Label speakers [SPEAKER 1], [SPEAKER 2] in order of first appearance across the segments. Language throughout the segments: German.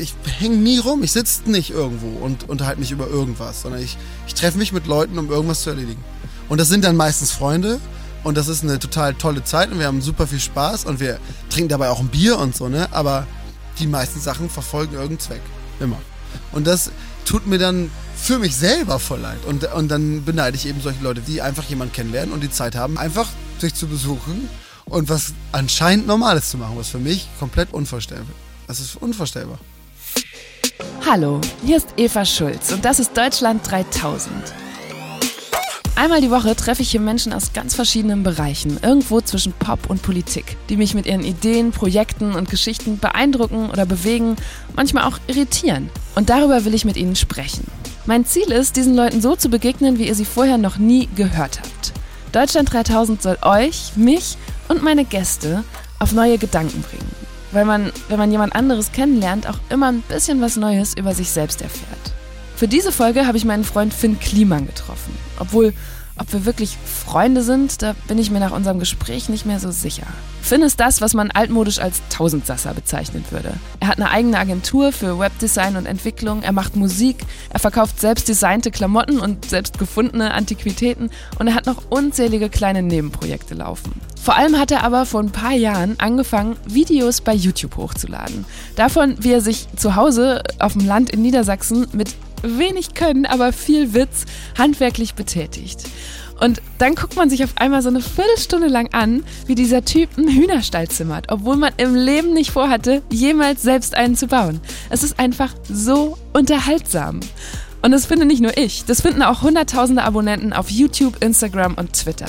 [SPEAKER 1] ich hänge nie rum, ich sitze nicht irgendwo und unterhalte mich über irgendwas, sondern ich, ich treffe mich mit Leuten, um irgendwas zu erledigen. Und das sind dann meistens Freunde und das ist eine total tolle Zeit und wir haben super viel Spaß und wir trinken dabei auch ein Bier und so, ne? Aber die meisten Sachen verfolgen irgendeinen Zweck. Immer. Und das tut mir dann für mich selber voll leid. Und, und dann beneide ich eben solche Leute, die einfach jemanden kennenlernen und die Zeit haben, einfach sich zu besuchen und was anscheinend Normales zu machen, was für mich komplett unvorstellbar ist. Das ist unvorstellbar.
[SPEAKER 2] Hallo, hier ist Eva Schulz und das ist Deutschland 3000. Einmal die Woche treffe ich hier Menschen aus ganz verschiedenen Bereichen, irgendwo zwischen Pop und Politik, die mich mit ihren Ideen, Projekten und Geschichten beeindrucken oder bewegen, manchmal auch irritieren. Und darüber will ich mit ihnen sprechen. Mein Ziel ist, diesen Leuten so zu begegnen, wie ihr sie vorher noch nie gehört habt. Deutschland 3000 soll euch, mich und meine Gäste auf neue Gedanken bringen. Weil man, wenn man jemand anderes kennenlernt, auch immer ein bisschen was Neues über sich selbst erfährt. Für diese Folge habe ich meinen Freund Finn Kliman getroffen. Obwohl, ob wir wirklich Freunde sind, da bin ich mir nach unserem Gespräch nicht mehr so sicher. Finn ist das, was man altmodisch als Tausendsasser bezeichnen würde. Er hat eine eigene Agentur für Webdesign und Entwicklung, er macht Musik, er verkauft selbst designte Klamotten und selbst gefundene Antiquitäten und er hat noch unzählige kleine Nebenprojekte laufen. Vor allem hat er aber vor ein paar Jahren angefangen, Videos bei YouTube hochzuladen. Davon, wie er sich zu Hause auf dem Land in Niedersachsen mit wenig Können, aber viel Witz handwerklich betätigt. Und dann guckt man sich auf einmal so eine Viertelstunde lang an, wie dieser Typ einen Hühnerstall zimmert, obwohl man im Leben nicht vorhatte, jemals selbst einen zu bauen. Es ist einfach so unterhaltsam. Und das finde nicht nur ich, das finden auch hunderttausende Abonnenten auf YouTube, Instagram und Twitter.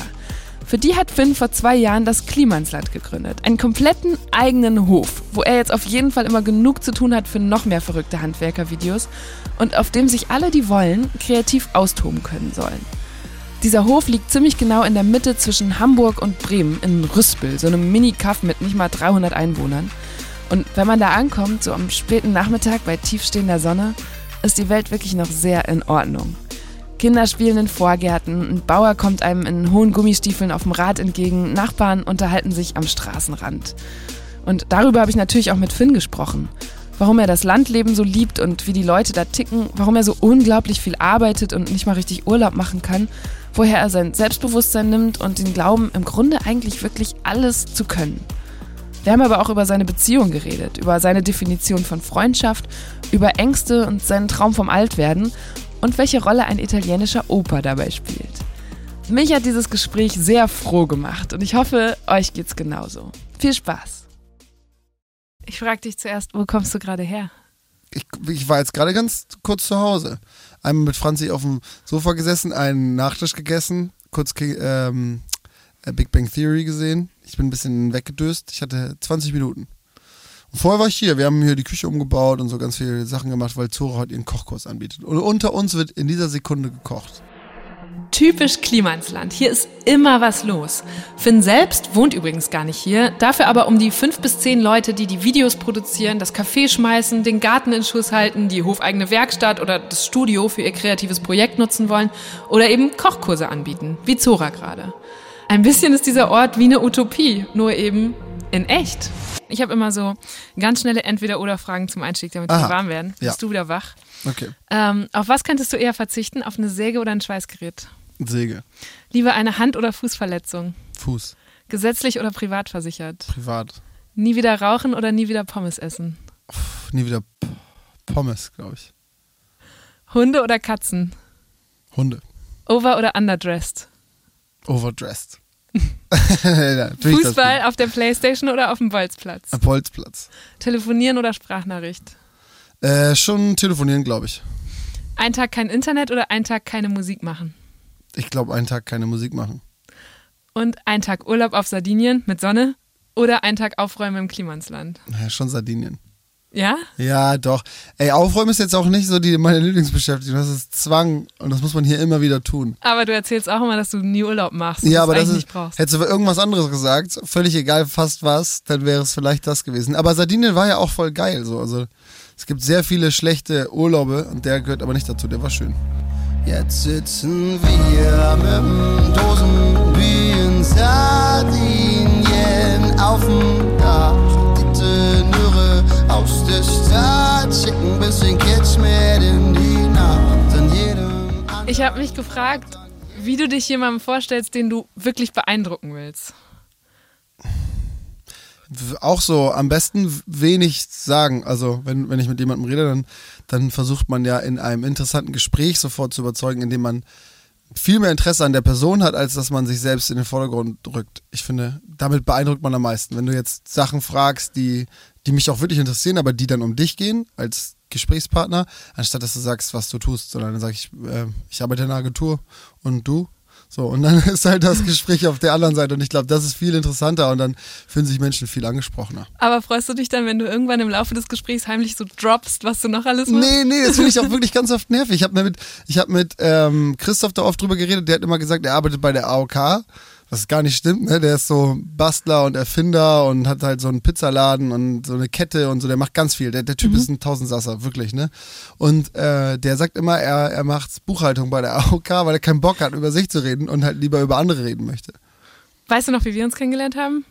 [SPEAKER 2] Für die hat Finn vor zwei Jahren das Klimansland gegründet. Einen kompletten eigenen Hof, wo er jetzt auf jeden Fall immer genug zu tun hat für noch mehr verrückte Handwerkervideos und auf dem sich alle, die wollen, kreativ austoben können sollen. Dieser Hof liegt ziemlich genau in der Mitte zwischen Hamburg und Bremen in Rüspel, so einem Mini-Kaff mit nicht mal 300 Einwohnern. Und wenn man da ankommt, so am späten Nachmittag bei tiefstehender Sonne, ist die Welt wirklich noch sehr in Ordnung. Kinder spielen in Vorgärten, ein Bauer kommt einem in hohen Gummistiefeln auf dem Rad entgegen, Nachbarn unterhalten sich am Straßenrand. Und darüber habe ich natürlich auch mit Finn gesprochen. Warum er das Landleben so liebt und wie die Leute da ticken, warum er so unglaublich viel arbeitet und nicht mal richtig Urlaub machen kann, woher er sein Selbstbewusstsein nimmt und den Glauben, im Grunde eigentlich wirklich alles zu können. Wir haben aber auch über seine Beziehung geredet, über seine Definition von Freundschaft, über Ängste und seinen Traum vom Altwerden und welche Rolle ein italienischer Oper dabei spielt. Mich hat dieses Gespräch sehr froh gemacht und ich hoffe, euch geht's genauso. Viel Spaß! Ich frage dich zuerst, wo kommst du gerade her?
[SPEAKER 1] Ich, ich, war jetzt gerade ganz kurz zu Hause. Einmal mit Franzi auf dem Sofa gesessen, einen Nachtisch gegessen, kurz ähm, äh, Big Bang Theory gesehen. Ich bin ein bisschen weggedöst. Ich hatte 20 Minuten. Und vorher war ich hier. Wir haben hier die Küche umgebaut und so ganz viele Sachen gemacht, weil Zora heute ihren Kochkurs anbietet. Und unter uns wird in dieser Sekunde gekocht.
[SPEAKER 2] Typisch Klimansland. Hier ist immer was los. Finn selbst wohnt übrigens gar nicht hier, dafür aber um die fünf bis zehn Leute, die die Videos produzieren, das Café schmeißen, den Garten in Schuss halten, die hofeigene Werkstatt oder das Studio für ihr kreatives Projekt nutzen wollen oder eben Kochkurse anbieten, wie Zora gerade. Ein bisschen ist dieser Ort wie eine Utopie, nur eben in echt. Ich habe immer so ganz schnelle Entweder-Oder-Fragen zum Einstieg, damit wir warm werden. Ja. Bist du wieder wach?
[SPEAKER 1] Okay.
[SPEAKER 2] Ähm, auf was könntest du eher verzichten? Auf eine Säge oder ein Schweißgerät?
[SPEAKER 1] Säge.
[SPEAKER 2] Lieber eine Hand- oder Fußverletzung?
[SPEAKER 1] Fuß.
[SPEAKER 2] Gesetzlich oder privat versichert?
[SPEAKER 1] Privat.
[SPEAKER 2] Nie wieder rauchen oder nie wieder Pommes essen?
[SPEAKER 1] Uff, nie wieder P Pommes, glaube ich.
[SPEAKER 2] Hunde oder Katzen?
[SPEAKER 1] Hunde.
[SPEAKER 2] Over- oder underdressed?
[SPEAKER 1] Overdressed.
[SPEAKER 2] Fußball auf der Playstation oder auf dem Bolzplatz?
[SPEAKER 1] Am Bolzplatz.
[SPEAKER 2] Telefonieren oder Sprachnachricht?
[SPEAKER 1] Äh, schon telefonieren, glaube ich.
[SPEAKER 2] Ein Tag kein Internet oder ein Tag keine Musik machen?
[SPEAKER 1] Ich glaube, einen Tag keine Musik machen.
[SPEAKER 2] Und ein Tag Urlaub auf Sardinien mit Sonne oder ein Tag Aufräumen im Klimansland?
[SPEAKER 1] Ja, schon Sardinien.
[SPEAKER 2] Ja?
[SPEAKER 1] Ja, doch. Ey, Aufräumen ist jetzt auch nicht so die, meine Lieblingsbeschäftigung. Das ist Zwang und das muss man hier immer wieder tun.
[SPEAKER 2] Aber du erzählst auch immer, dass du nie Urlaub machst.
[SPEAKER 1] Ja, aber das ist, hättest du irgendwas anderes gesagt, völlig egal, fast was, dann wäre es vielleicht das gewesen. Aber Sardinien war ja auch voll geil, so. Also, es gibt sehr viele schlechte Urlaube und der gehört aber nicht dazu, der war schön. Jetzt sitzen wir mit dem Dosenbier in Sardinien auf dem Dach.
[SPEAKER 2] Ich habe mich gefragt, wie du dich jemandem vorstellst, den du wirklich beeindrucken willst.
[SPEAKER 1] auch so am besten wenig sagen. Also wenn, wenn ich mit jemandem rede, dann, dann versucht man ja in einem interessanten Gespräch sofort zu überzeugen, indem man viel mehr Interesse an der Person hat, als dass man sich selbst in den Vordergrund rückt. Ich finde, damit beeindruckt man am meisten. Wenn du jetzt Sachen fragst, die, die mich auch wirklich interessieren, aber die dann um dich gehen, als Gesprächspartner, anstatt dass du sagst, was du tust, sondern dann sage ich, äh, ich arbeite in einer Agentur und du? So, und dann ist halt das Gespräch auf der anderen Seite und ich glaube, das ist viel interessanter und dann fühlen sich Menschen viel angesprochener.
[SPEAKER 2] Aber freust du dich dann, wenn du irgendwann im Laufe des Gesprächs heimlich so droppst, was du noch alles machst?
[SPEAKER 1] Nee, nee, das finde ich auch wirklich ganz oft nervig. Ich habe mit, ich hab mit ähm, Christoph da oft drüber geredet, der hat immer gesagt, er arbeitet bei der AOK was gar nicht stimmt, ne? Der ist so Bastler und Erfinder und hat halt so einen Pizzaladen und so eine Kette und so, der macht ganz viel. Der, der Typ mhm. ist ein Tausendsasser, wirklich, ne? Und äh, der sagt immer, er, er macht Buchhaltung bei der AOK, weil er keinen Bock hat, über sich zu reden und halt lieber über andere reden möchte.
[SPEAKER 2] Weißt du noch, wie wir uns kennengelernt haben?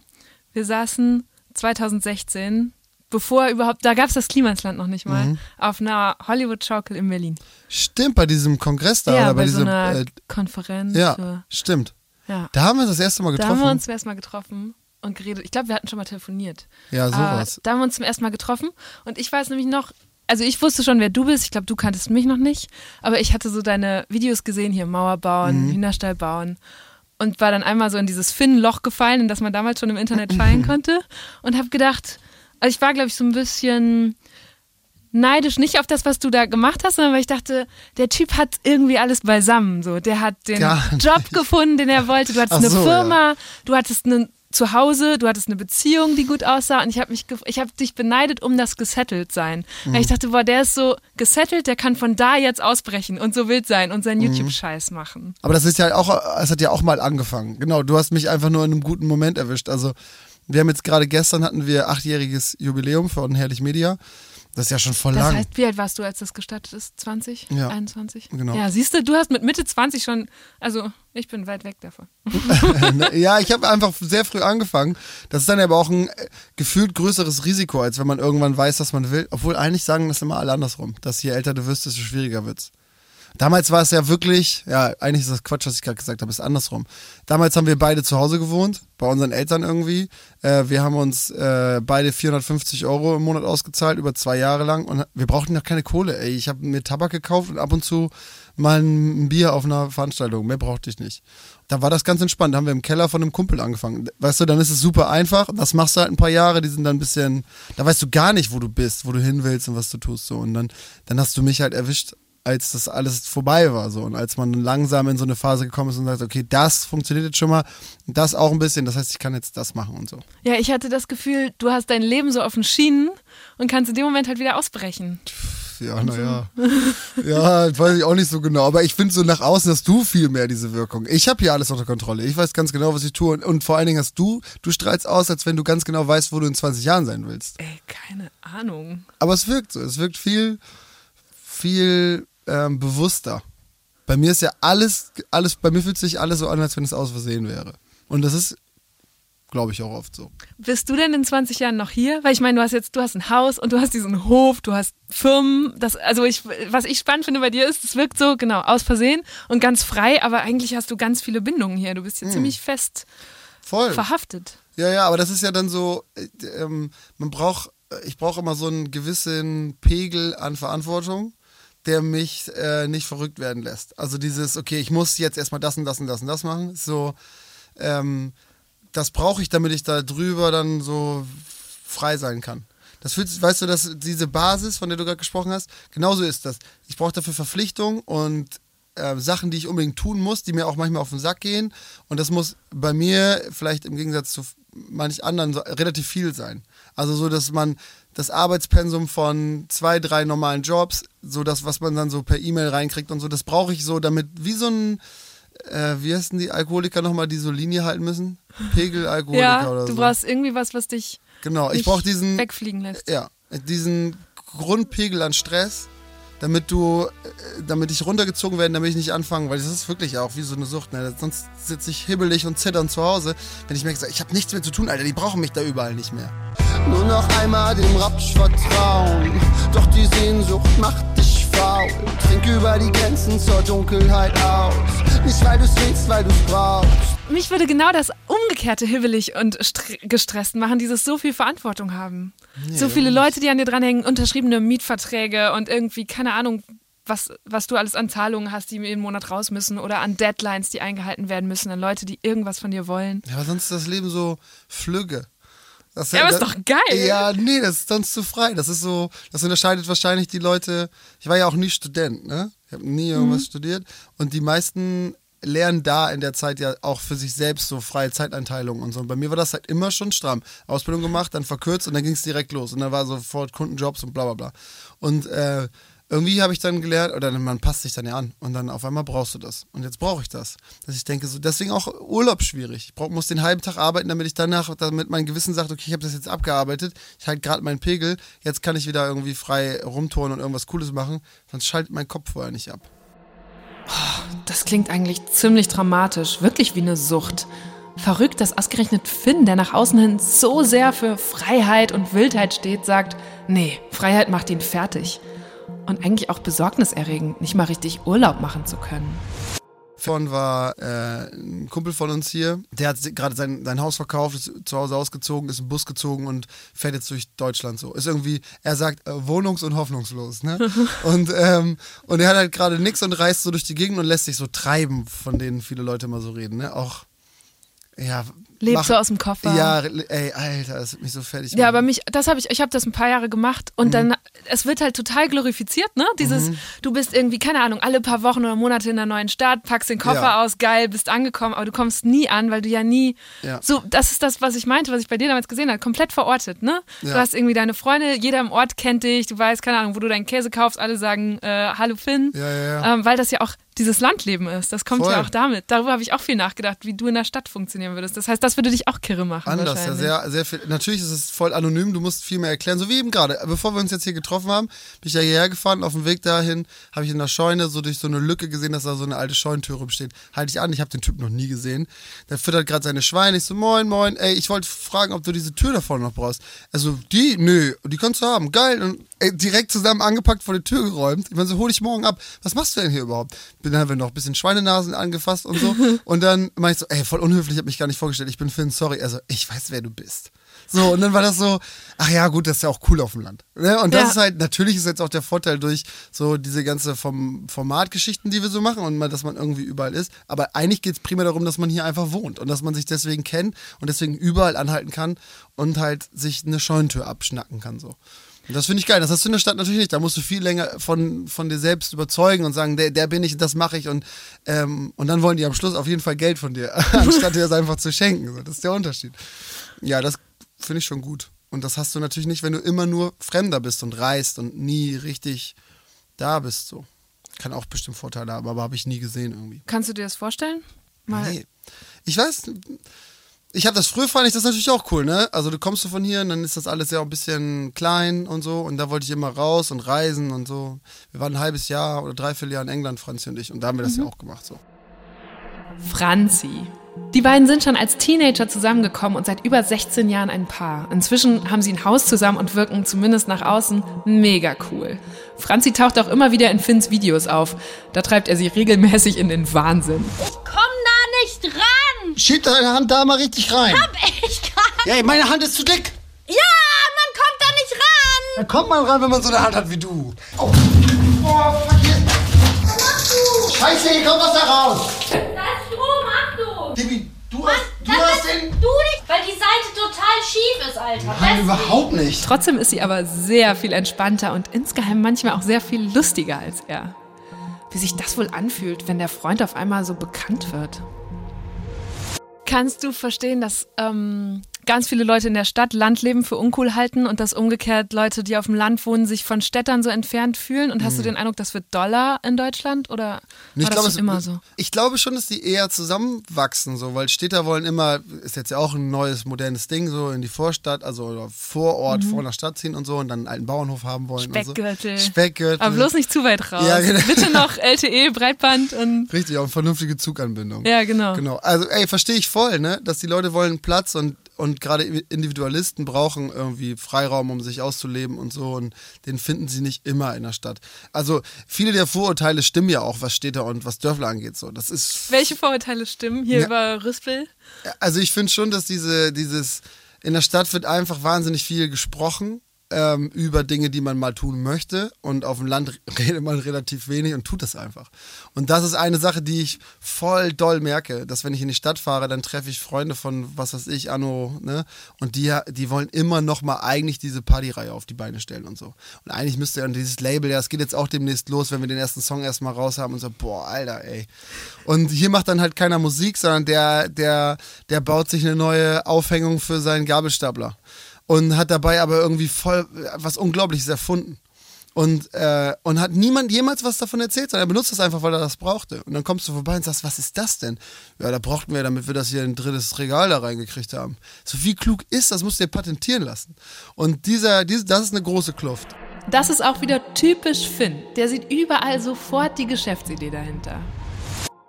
[SPEAKER 2] Wir saßen 2016 bevor überhaupt, da gab es das Klimasland noch nicht mal, mhm. auf einer Hollywood-Schaukel in Berlin.
[SPEAKER 1] Stimmt, bei diesem Kongress da
[SPEAKER 2] ja,
[SPEAKER 1] oder
[SPEAKER 2] bei,
[SPEAKER 1] bei
[SPEAKER 2] so
[SPEAKER 1] diesem
[SPEAKER 2] einer äh, Konferenz.
[SPEAKER 1] Ja, stimmt.
[SPEAKER 2] Ja.
[SPEAKER 1] Da haben wir uns das erste Mal getroffen.
[SPEAKER 2] Da haben wir uns zum ersten Mal getroffen und geredet. Ich glaube, wir hatten schon mal telefoniert.
[SPEAKER 1] Ja, sowas.
[SPEAKER 2] Äh, da haben wir uns zum ersten Mal getroffen und ich weiß nämlich noch, also ich wusste schon, wer du bist. Ich glaube, du kanntest mich noch nicht. Aber ich hatte so deine Videos gesehen, hier Mauer bauen, mhm. Hühnerstall bauen. Und war dann einmal so in dieses Finnenloch gefallen, in das man damals schon im Internet fallen konnte. Und habe gedacht, also ich war, glaube ich, so ein bisschen neidisch, nicht auf das, was du da gemacht hast, sondern weil ich dachte, der Typ hat irgendwie alles beisammen. So, der hat den Job gefunden, den er wollte. Du hattest Ach eine so, Firma, ja. du hattest ein Zuhause, du hattest eine Beziehung, die gut aussah und ich habe mich, ich habe dich beneidet um das gesettelt sein. Mhm. Weil ich dachte, boah, der ist so gesettelt, der kann von da jetzt ausbrechen und so wild sein und seinen mhm. YouTube-Scheiß machen.
[SPEAKER 1] Aber das ist ja auch, es hat ja auch mal angefangen. Genau, du hast mich einfach nur in einem guten Moment erwischt. Also wir haben jetzt gerade gestern hatten wir achtjähriges Jubiläum von Herrlich Media. Das ist ja schon voll
[SPEAKER 2] das
[SPEAKER 1] lang.
[SPEAKER 2] Das heißt, wie alt warst du, als das gestartet ist? 20?
[SPEAKER 1] Ja.
[SPEAKER 2] 21?
[SPEAKER 1] Genau.
[SPEAKER 2] Ja, siehst du, du hast mit Mitte 20 schon, also ich bin weit weg davon.
[SPEAKER 1] ja, ich habe einfach sehr früh angefangen. Das ist dann aber auch ein äh, gefühlt größeres Risiko, als wenn man irgendwann weiß, was man will. Obwohl eigentlich sagen das immer alle andersrum, dass je älter du wirst, desto schwieriger wird's. Damals war es ja wirklich, ja, eigentlich ist das Quatsch, was ich gerade gesagt habe, ist andersrum. Damals haben wir beide zu Hause gewohnt, bei unseren Eltern irgendwie. Äh, wir haben uns äh, beide 450 Euro im Monat ausgezahlt, über zwei Jahre lang. Und wir brauchten noch keine Kohle, ey. Ich habe mir Tabak gekauft und ab und zu mal ein Bier auf einer Veranstaltung. Mehr brauchte ich nicht. Da war das ganz entspannt. Da haben wir im Keller von einem Kumpel angefangen. Weißt du, dann ist es super einfach. Das machst du halt ein paar Jahre. Die sind dann ein bisschen, da weißt du gar nicht, wo du bist, wo du hin willst und was du tust. So. Und dann, dann hast du mich halt erwischt als das alles vorbei war. So. Und als man langsam in so eine Phase gekommen ist und sagt, okay, das funktioniert jetzt schon mal, das auch ein bisschen, das heißt, ich kann jetzt das machen und so.
[SPEAKER 2] Ja, ich hatte das Gefühl, du hast dein Leben so auf den Schienen und kannst in dem Moment halt wieder ausbrechen.
[SPEAKER 1] Ja, naja. ja, weiß ich auch nicht so genau. Aber ich finde so nach außen hast du viel mehr diese Wirkung. Ich habe hier alles unter Kontrolle. Ich weiß ganz genau, was ich tue. Und, und, vor allen Dingen hast du, du strahlst aus, als wenn du ganz genau weißt, wo du in 20 Jahren sein willst.
[SPEAKER 2] Ey, keine Ahnung.
[SPEAKER 1] Aber es wirkt so. Es wirkt viel, viel ähm, bewusster. Bei mir ist ja alles, alles, bei mir fühlt sich alles so an, als wenn es aus Versehen wäre. Und das ist, glaube ich, auch oft so.
[SPEAKER 2] Bist du denn in 20 Jahren noch hier? Weil ich meine, du hast jetzt, du hast ein Haus und du hast diesen Hof, du hast Firmen. Das, also ich, was ich spannend finde bei dir ist, es wirkt so, genau, aus Versehen und ganz frei, aber eigentlich hast du ganz viele Bindungen hier. Du bist hier hm. ziemlich fest
[SPEAKER 1] Voll.
[SPEAKER 2] verhaftet.
[SPEAKER 1] Ja, ja, aber das ist ja dann so, äh, ähm, man braucht, ich brauche immer so einen gewissen Pegel an Verantwortung der mich äh, nicht verrückt werden lässt. Also dieses, okay, ich muss jetzt erstmal das und das und das und das machen. So, ähm, das brauche ich, damit ich da drüber dann so frei sein kann. Das fühlt, weißt du, dass diese Basis, von der du gerade gesprochen hast, genauso ist das. Ich brauche dafür Verpflichtung und äh, Sachen, die ich unbedingt tun muss, die mir auch manchmal auf den Sack gehen. Und das muss bei mir vielleicht im Gegensatz zu manch anderen so, relativ viel sein. Also so, dass man das Arbeitspensum von zwei, drei normalen Jobs, so das, was man dann so per E-Mail reinkriegt und so, das brauche ich so, damit wie so ein, äh, wie heißen die Alkoholiker nochmal, die so Linie halten müssen? Pegelalkoholiker
[SPEAKER 2] ja,
[SPEAKER 1] oder so.
[SPEAKER 2] Du brauchst irgendwie was, was dich
[SPEAKER 1] genau, ich brauche diesen
[SPEAKER 2] wegfliegen lässt.
[SPEAKER 1] Ja, diesen Grundpegel an Stress damit du, äh, damit ich runtergezogen werde, damit ich nicht anfange, weil das ist wirklich auch wie so eine Sucht. Ne? Sonst sitze ich hibbelig und zitternd zu Hause, wenn ich merke, ich habe nichts mehr zu tun, Alter, die brauchen mich da überall nicht mehr.
[SPEAKER 3] Nur noch einmal dem Rapsch vertrauen, doch diese Sehnsucht macht dich faul. Trink über die Grenzen zur Dunkelheit aus. Nicht weil du's willst, weil du's brauchst.
[SPEAKER 2] Mich würde genau das umgekehrte hibbelig und stre- gestresst machen, dieses so viel Verantwortung haben. so viele Leute, die an dir dranhängen, unterschriebene Mietverträge und irgendwie, keine Ahnung, was, was du alles an Zahlungen hast, die jeden Monat raus müssen oder an Deadlines, die eingehalten werden müssen, an Leute, die irgendwas von dir wollen.
[SPEAKER 1] Ja, aber sonst ist das Leben so flügge. Das,
[SPEAKER 2] Ja, aber ist doch geil.
[SPEAKER 1] Ja, nee, das ist sonst zu frei. Das ist so, das unterscheidet wahrscheinlich die Leute. Ich war ja auch nie Student, ne? Ich habe nie irgendwas
[SPEAKER 2] Mhm.
[SPEAKER 1] studiert. Und die meisten lernen da in der Zeit ja auch für sich selbst so freie Zeiteinteilungen und so. Und bei mir war das halt immer schon stramm. Ausbildung gemacht, dann verkürzt und dann ging es direkt los. Und dann war sofort Kundenjobs und bla bla bla. Und äh, irgendwie habe ich dann gelernt, oder man passt sich dann ja an und dann auf einmal brauchst du das. Und jetzt brauche ich das. Dass ich denke, so, deswegen auch Urlaub schwierig. Ich brauch, muss den halben Tag arbeiten, damit ich danach, damit mein Gewissen sagt, okay, ich habe das jetzt abgearbeitet, ich halte gerade meinen Pegel, jetzt kann ich wieder irgendwie frei rumtouren und irgendwas Cooles machen, sonst schaltet mein Kopf vorher nicht ab.
[SPEAKER 2] Das klingt eigentlich ziemlich dramatisch, wirklich wie eine Sucht. Verrückt, dass ausgerechnet Finn, der nach außen hin so sehr für Freiheit und Wildheit steht, sagt, nee, Freiheit macht ihn fertig. Und eigentlich auch besorgniserregend, nicht mal richtig Urlaub machen zu können.
[SPEAKER 1] Vorhin war äh, ein Kumpel von uns hier, der hat gerade sein, sein Haus verkauft, ist zu Hause ausgezogen, ist im Bus gezogen und fährt jetzt durch Deutschland so. Ist irgendwie, er sagt, äh, wohnungs- und hoffnungslos, ne? und, ähm, und er hat halt gerade nichts und reist so durch die Gegend und lässt sich so treiben, von denen viele Leute immer so reden, ne? Auch, ja.
[SPEAKER 2] Lebt
[SPEAKER 1] mach-
[SPEAKER 2] so aus dem Koffer.
[SPEAKER 1] Ja, ey, Alter, das wird mich so fertig
[SPEAKER 2] Ja, aber mich, das habe ich, ich habe das ein paar Jahre gemacht und dann, es wird halt total glorifiziert, ne? Dieses, du bist irgendwie, keine Ahnung, alle paar Wochen oder Monate in einer neuen Stadt, packst den Koffer
[SPEAKER 1] Ja.
[SPEAKER 2] aus, geil, bist angekommen, aber du kommst nie an, weil du ja nie,
[SPEAKER 1] Ja.
[SPEAKER 2] so, das ist das, was ich meinte, was ich bei dir damals gesehen habe, komplett verortet, ne? Du
[SPEAKER 1] Ja.
[SPEAKER 2] hast irgendwie deine Freunde, jeder im Ort kennt dich, du weißt, keine Ahnung, wo du deinen Käse kaufst, alle sagen, äh, hallo Finn,
[SPEAKER 1] Ja, ja, ja.
[SPEAKER 2] Ähm, weil das ja auch dieses Landleben ist, das kommt
[SPEAKER 1] Voll.
[SPEAKER 2] ja auch damit. Darüber habe ich auch viel nachgedacht, wie du in der Stadt funktionieren würdest. Das heißt, das würde dich auch kirre machen
[SPEAKER 1] Anders, ja, sehr, sehr viel. Natürlich ist es voll anonym, du musst viel mehr erklären, so wie eben gerade. Bevor wir uns jetzt hier getroffen haben, bin ich ja hierher gefahren. Auf dem Weg dahin habe ich in der Scheune so durch so eine Lücke gesehen, dass da so eine alte Scheunentür rumsteht. Halte ich an, ich habe den Typ noch nie gesehen. Der füttert gerade seine Schweine. Ich so, moin, moin, ey, ich wollte fragen, ob du diese Tür da vorne noch brauchst. Also, die, nö, die kannst du haben, geil. Und direkt zusammen angepackt vor die Tür geräumt. Ich meine, so, hol ich morgen ab. Was machst du denn hier überhaupt? Bin dann haben wir noch ein bisschen Schweinenasen angefasst und so. und dann meinte ich so, ey, voll unhöflich, ich habe mich gar nicht vorgestellt. Ich bin Finn, sorry. Also, ich weiß, wer du bist. So, und dann war das so, ach ja, gut, das ist ja auch cool auf dem Land. Ne? Und das
[SPEAKER 2] Ja.
[SPEAKER 1] ist halt, natürlich ist jetzt auch der Vorteil durch so diese ganze vom Formatgeschichten, die wir so machen und mal, dass man irgendwie überall ist. Aber eigentlich geht es primär darum, dass man hier einfach wohnt und dass man sich deswegen kennt und deswegen überall anhalten kann und halt sich eine Scheunentür abschnacken kann. So. Das finde ich geil. Das hast du in der Stadt natürlich nicht. Da musst du viel länger von, von dir selbst überzeugen und sagen, der, der bin ich das mache ich. Und, ähm, und dann wollen die am Schluss auf jeden Fall Geld von dir, anstatt dir das einfach zu schenken. Das ist der Unterschied. Ja, das finde ich schon gut. Und das hast du natürlich nicht, wenn du immer nur Fremder bist und reist und nie richtig da bist. So. Kann auch bestimmt Vorteile haben, aber habe ich nie gesehen irgendwie.
[SPEAKER 2] Kannst du dir das vorstellen? Mal
[SPEAKER 1] Nee. Ich weiß, ich habe das früher fand ich das natürlich auch cool, ne? Also du kommst so von hier und dann ist das alles ja auch ein bisschen klein und so und da wollte ich immer raus und reisen und so. Wir waren ein halbes Jahr oder dreiviertel Jahr in England, Franzi und ich, und da haben wir das ja auch gemacht so.
[SPEAKER 2] Franzi. Die beiden sind schon als Teenager zusammengekommen und seit über 16 Jahren ein Paar. Inzwischen haben sie ein Haus zusammen und wirken zumindest nach außen mega cool. Franzi taucht auch immer wieder in Finns Videos auf. Da treibt er sie regelmäßig in den Wahnsinn.
[SPEAKER 4] Komm!
[SPEAKER 3] Schieb deine Hand da mal richtig rein.
[SPEAKER 4] Ich kann.
[SPEAKER 3] Ja, meine Hand ist zu dick.
[SPEAKER 4] Ja, man kommt da nicht ran!
[SPEAKER 3] Da kommt man ran, wenn man so eine Hand hat wie du. Oh, oh fuck hier. Scheiße, hier kommt Wasser raus.
[SPEAKER 4] Da ist Strom, Achtung!
[SPEAKER 3] Bibi, du hast, du hast den...
[SPEAKER 4] Du nicht, weil die Seite total schief ist, Alter.
[SPEAKER 3] Nein, überhaupt nicht.
[SPEAKER 2] Trotzdem ist sie aber sehr viel entspannter und insgeheim manchmal auch sehr viel lustiger als er. Wie sich das wohl anfühlt, wenn der Freund auf einmal so bekannt wird. Kannst du verstehen, dass ähm, ganz viele Leute in der Stadt Landleben für uncool halten und dass umgekehrt Leute, die auf dem Land wohnen, sich von Städtern so entfernt fühlen? Und hast du den Eindruck, das wird doller in Deutschland oder
[SPEAKER 1] Nee,
[SPEAKER 2] war das
[SPEAKER 1] glaube,
[SPEAKER 2] schon immer so?
[SPEAKER 1] Ich glaube schon, dass die eher zusammenwachsen, so, weil Städter wollen immer, ist jetzt ja auch ein neues, modernes Ding, so in die Vorstadt, also Vorort, vor einer Stadt ziehen und so und dann einen alten Bauernhof haben wollen.
[SPEAKER 2] Speckgürtel.
[SPEAKER 1] so. Speckgürtel.
[SPEAKER 2] Aber bloß nicht zu weit raus.
[SPEAKER 1] Ja, genau.
[SPEAKER 2] Bitte noch LTE, Breitband und
[SPEAKER 1] Richtig, auch vernünftige Zuganbindung.
[SPEAKER 2] ja, genau.
[SPEAKER 1] Genau. Also, ey, verstehe ich voll, ne? Dass die Leute wollen Platz und, und gerade Individualisten brauchen irgendwie Freiraum, um sich auszuleben und so und den finden sie nicht immer in der Stadt. Also viele der Vorurteile stimmen ja auch, was Städte und was Dörfler angeht. So, das ist
[SPEAKER 2] Welche Vorurteile stimmen hier
[SPEAKER 1] Ja.
[SPEAKER 2] über Rüspel?
[SPEAKER 1] also ich finde schon, dass diese, dieses, in der Stadt wird einfach wahnsinnig viel gesprochen ähm, über Dinge, die man mal tun möchte. Und auf dem Land redet man relativ wenig und tut das einfach. Und das ist eine Sache, die ich voll doll merke, dass wenn ich in die Stadt fahre, dann treffe ich Freunde von, was weiß ich, Anno, ne? Und die, die wollen immer noch mal eigentlich diese Partyreihe auf die Beine stellen und so. Und eigentlich müsste ja dieses Label, ja, es geht jetzt auch demnächst los, wenn wir den ersten Song erstmal raus haben und so, boah, Alter, ey. Und hier macht dann halt keiner Musik, sondern der, der, der baut sich eine neue Aufhängung für seinen Gabelstapler. Und hat dabei aber irgendwie voll was Unglaubliches erfunden. Und, äh, und hat niemand jemals was davon erzählt, sondern er benutzt das einfach, weil er das brauchte. Und dann kommst du vorbei und sagst, was ist das denn? Ja, da brauchten wir, damit wir das hier in ein drittes Regal da reingekriegt haben. So wie klug ist, das musst du dir patentieren lassen. Und dieser, diese, das ist eine große Kluft.
[SPEAKER 2] Das ist auch wieder typisch Finn. Der sieht überall sofort die Geschäftsidee dahinter.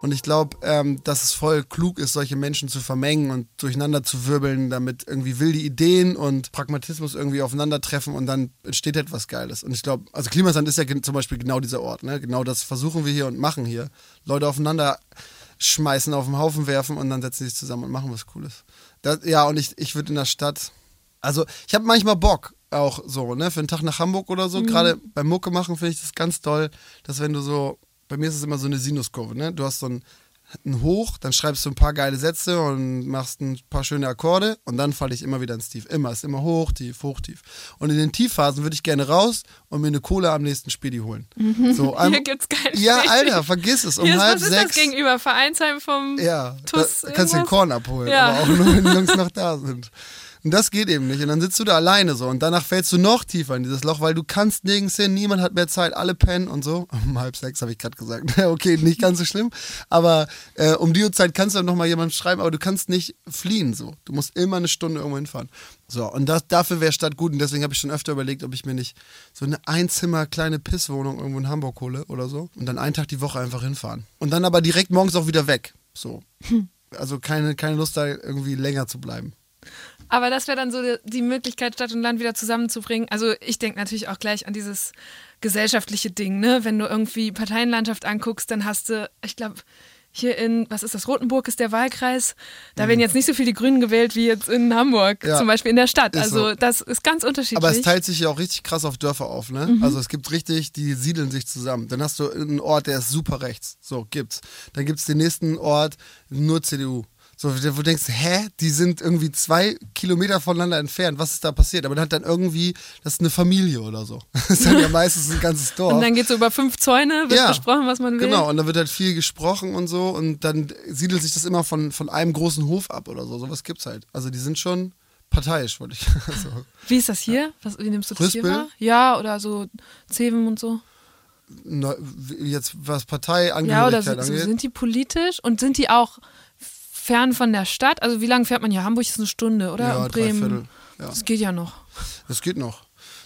[SPEAKER 1] Und ich glaube, ähm, dass es voll klug ist, solche Menschen zu vermengen und durcheinander zu wirbeln, damit irgendwie wilde Ideen und Pragmatismus irgendwie aufeinandertreffen und dann entsteht etwas Geiles. Und ich glaube, also Klimasand ist ja zum Beispiel genau dieser Ort. Ne? Genau das versuchen wir hier und machen hier. Leute aufeinander schmeißen, auf den Haufen werfen und dann setzen sie sich zusammen und machen was Cooles. Das, ja, und ich, ich würde in der Stadt, also ich habe manchmal Bock auch so, ne, für einen Tag nach Hamburg oder so. Gerade beim Mucke machen finde ich das ganz toll, dass wenn du so, bei mir ist es immer so eine Sinuskurve, ne? Du hast so ein, ein Hoch, dann schreibst du ein paar geile Sätze und machst ein paar schöne Akkorde und dann falle ich immer wieder ins Tief. Immer, ist immer hoch, tief, hoch, tief. Und in den Tiefphasen würde ich gerne raus und mir eine Cola am nächsten Spedi holen. So, am-
[SPEAKER 2] Hier gibt's kein
[SPEAKER 1] Ja. Alter, vergiss es. Um
[SPEAKER 2] Hier ist,
[SPEAKER 1] halb
[SPEAKER 2] was ist
[SPEAKER 1] sechs.
[SPEAKER 2] das gegenüber? Vereinsheim vom
[SPEAKER 1] Ja,
[SPEAKER 2] TUS
[SPEAKER 1] da kannst du den? Korn abholen,
[SPEAKER 2] Ja.
[SPEAKER 1] aber auch nur, wenn die Jungs noch da sind. Und das geht eben nicht. Und dann sitzt du da alleine so und danach fällst du noch tiefer in dieses Loch, weil du kannst nirgends hin, niemand hat mehr Zeit, alle pennen und so. Um halb sechs habe ich gerade gesagt. okay, nicht ganz so schlimm. Aber äh, um die Uhrzeit kannst du dann nochmal jemand schreiben, aber du kannst nicht fliehen so. Du musst immer eine Stunde irgendwo hinfahren. So, und das, dafür wäre Stadt gut. Und deswegen habe ich schon öfter überlegt, ob ich mir nicht so eine Einzimmer kleine Pisswohnung irgendwo in Hamburg hole oder so. Und dann einen Tag die Woche einfach hinfahren. Und dann aber direkt morgens auch wieder weg. So. Also keine, keine Lust da irgendwie länger zu bleiben.
[SPEAKER 2] Aber das wäre dann so die, Möglichkeit, Stadt und Land wieder zusammenzubringen. Also ich denke natürlich auch gleich an dieses gesellschaftliche Ding, ne? Wenn du irgendwie Parteienlandschaft anguckst, dann hast du, ich glaube, hier in, was ist das, Rotenburg ist der Wahlkreis. Da werden jetzt nicht so viele die Grünen gewählt wie jetzt in Hamburg,
[SPEAKER 1] Mhm. Ja,
[SPEAKER 2] zum Beispiel in der Stadt.
[SPEAKER 1] ist
[SPEAKER 2] Also
[SPEAKER 1] so.
[SPEAKER 2] das ist ganz unterschiedlich.
[SPEAKER 1] Aber es teilt sich ja auch richtig krass auf Dörfer auf, ne?
[SPEAKER 2] Mhm.
[SPEAKER 1] Also es gibt richtig, die siedeln sich zusammen. Dann hast du einen Ort, der ist super rechts. So, gibt's. Dann gibt's den nächsten Ort, nur CDU. So, wo du denkst, hä, die sind irgendwie zwei Kilometer voneinander entfernt. Was ist da passiert? Aber dann hat dann irgendwie, das ist eine Familie oder so. Das ist dann ja meistens ein ganzes Dorf.
[SPEAKER 2] und dann geht so über fünf Zäune, wird
[SPEAKER 1] Ja,
[SPEAKER 2] besprochen, was man will.
[SPEAKER 1] Genau, und da wird halt viel gesprochen und so und dann siedelt sich das immer von, von einem großen Hof ab oder so. Sowas gibt's halt. Also die sind schon parteiisch, wollte ich. Also,
[SPEAKER 2] Wie ist das hier? Was, wie nimmst du das hier
[SPEAKER 1] Rüspel?
[SPEAKER 2] wahr? Ja, oder so Zeven und so.
[SPEAKER 1] ne, jetzt was
[SPEAKER 2] Ja, oder
[SPEAKER 1] Parteiangehörigkeit
[SPEAKER 2] so, so
[SPEAKER 1] angeht.
[SPEAKER 2] sind die politisch und sind die auch fern von der Stadt? Also wie lange fährt man hier? Hamburg ist eine Stunde, oder?
[SPEAKER 1] Ja,
[SPEAKER 2] Bremen.
[SPEAKER 1] Dreiviertel, ja.
[SPEAKER 2] Das geht ja noch.
[SPEAKER 1] Das geht noch.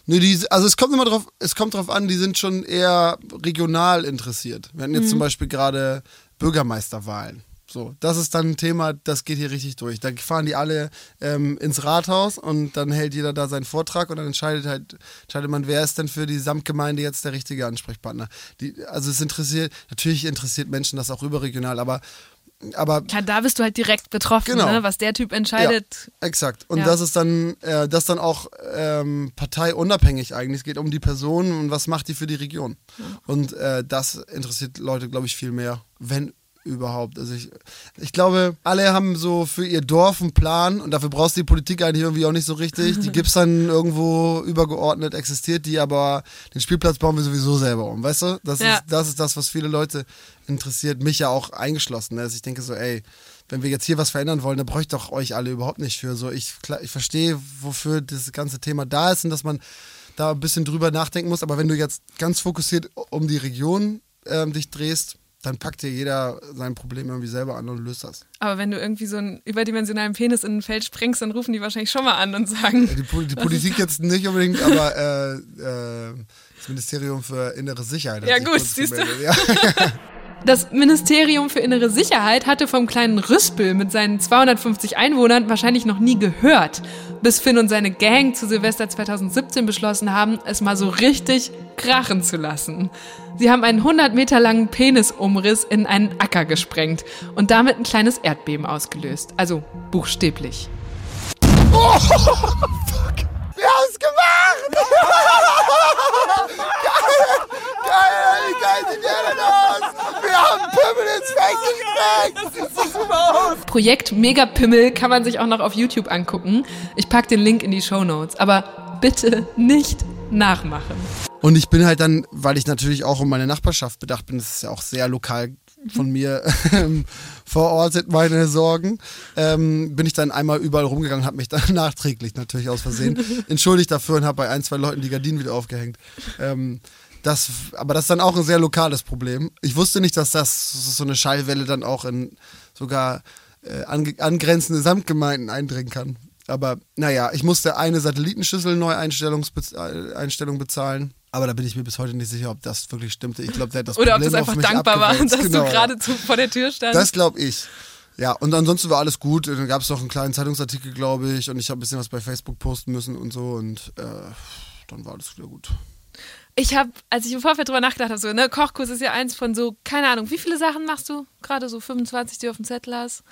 [SPEAKER 1] Nee, die, also es kommt immer drauf, es kommt drauf an, die sind schon eher regional interessiert. Wir hatten jetzt
[SPEAKER 2] Mhm.
[SPEAKER 1] zum Beispiel gerade Bürgermeisterwahlen. So, das ist dann ein Thema, das geht hier richtig durch. Da fahren die alle ähm, ins Rathaus und dann hält jeder da seinen Vortrag und dann entscheidet halt, entscheidet man, wer ist denn für die Samtgemeinde jetzt der richtige Ansprechpartner. Die, also es interessiert, natürlich interessiert Menschen das auch überregional, aber, aber
[SPEAKER 2] Ja, da bist du halt direkt betroffen,
[SPEAKER 1] Genau.
[SPEAKER 2] ne? was der Typ entscheidet.
[SPEAKER 1] Exakt. Und
[SPEAKER 2] Ja.
[SPEAKER 1] das ist dann, äh, das dann auch ähm, parteiunabhängig eigentlich. Es geht um die Person und was macht die für die Region. Und äh, das interessiert Leute, glaube ich, viel mehr, wenn überhaupt. Also ich, ich glaube, alle haben so für ihr Dorf einen Plan und dafür brauchst du die Politik eigentlich irgendwie auch nicht so richtig. Die gibt's dann irgendwo übergeordnet, existiert die, aber den Spielplatz bauen wir sowieso selber um, weißt du? Das,
[SPEAKER 2] Ja.
[SPEAKER 1] ist, das ist das, was viele Leute interessiert, mich ja auch eingeschlossen. Also ich denke so, ey, wenn wir jetzt hier was verändern wollen, dann bräuchte doch euch alle überhaupt nicht für. So, ich, ich verstehe, wofür das ganze Thema da ist und dass man da ein bisschen drüber nachdenken muss. Aber wenn du jetzt ganz fokussiert um die Region ähm, dich drehst, dann packt dir jeder sein Problem irgendwie selber an und löst das.
[SPEAKER 2] Aber wenn du irgendwie so einen überdimensionalen Penis in ein Feld sprengst, dann rufen die wahrscheinlich schon mal an und sagen,
[SPEAKER 1] Die, Pol- die Politik jetzt nicht unbedingt, aber äh, äh, das Ministerium für innere Sicherheit. hat
[SPEAKER 2] Ja, gut, siehst du.
[SPEAKER 1] Ja.
[SPEAKER 2] Das Ministerium für Innere Sicherheit hatte vom kleinen Rüspel mit seinen 250 Einwohnern wahrscheinlich noch nie gehört, bis Finn und seine Gang zu Silvester 2017 beschlossen haben, es mal so richtig krachen zu lassen. Sie haben einen 100 Meter langen Penisumriss in einen Acker gesprengt und damit ein kleines Erdbeben ausgelöst. Also buchstäblich.
[SPEAKER 1] Oh, fuck. Geil! Geil! Wie geil sieht der denn aus? Wir haben Pimmel ins Feld gesprengt! Das sieht so super aus!
[SPEAKER 2] Projekt Megapimmel kann man sich auch noch auf YouTube angucken. Ich pack den Link in die Show Notes. Aber bitte nicht nachmachen.
[SPEAKER 1] Und ich bin halt dann, weil ich natürlich auch um meine Nachbarschaft bedacht bin, das ist ja auch sehr lokal von mir vor Ort sind meine Sorgen, ähm, bin ich dann einmal überall rumgegangen habe mich dann nachträglich natürlich aus Versehen entschuldigt dafür und habe bei ein, zwei Leuten die Gardinen wieder aufgehängt. Ähm, das, aber das ist dann auch ein sehr lokales Problem. Ich wusste nicht, dass das so eine Schallwelle dann auch in sogar äh, angrenzende Samtgemeinden eindringen kann. Aber naja, ich musste eine Satellitenschüssel Neueinstellung äh, bezahlen. Aber da bin ich mir bis heute nicht sicher, ob das wirklich stimmte. Ich glaube, der hat das
[SPEAKER 2] Oder
[SPEAKER 1] Problem
[SPEAKER 2] ob das einfach dankbar war, dass genau. du gerade vor der Tür standst.
[SPEAKER 1] Das glaube ich. Ja, und ansonsten war alles gut. Dann gab es noch einen kleinen Zeitungsartikel, glaube ich, und ich habe ein bisschen was bei Facebook posten müssen und so und äh, dann war alles wieder gut.
[SPEAKER 2] Ich habe, als ich im Vorfeld drüber nachgedacht habe, so, ne, Kochkurs ist ja eins von so, keine Ahnung, wie viele Sachen machst du? Gerade so 25, die du auf dem Zettel hast?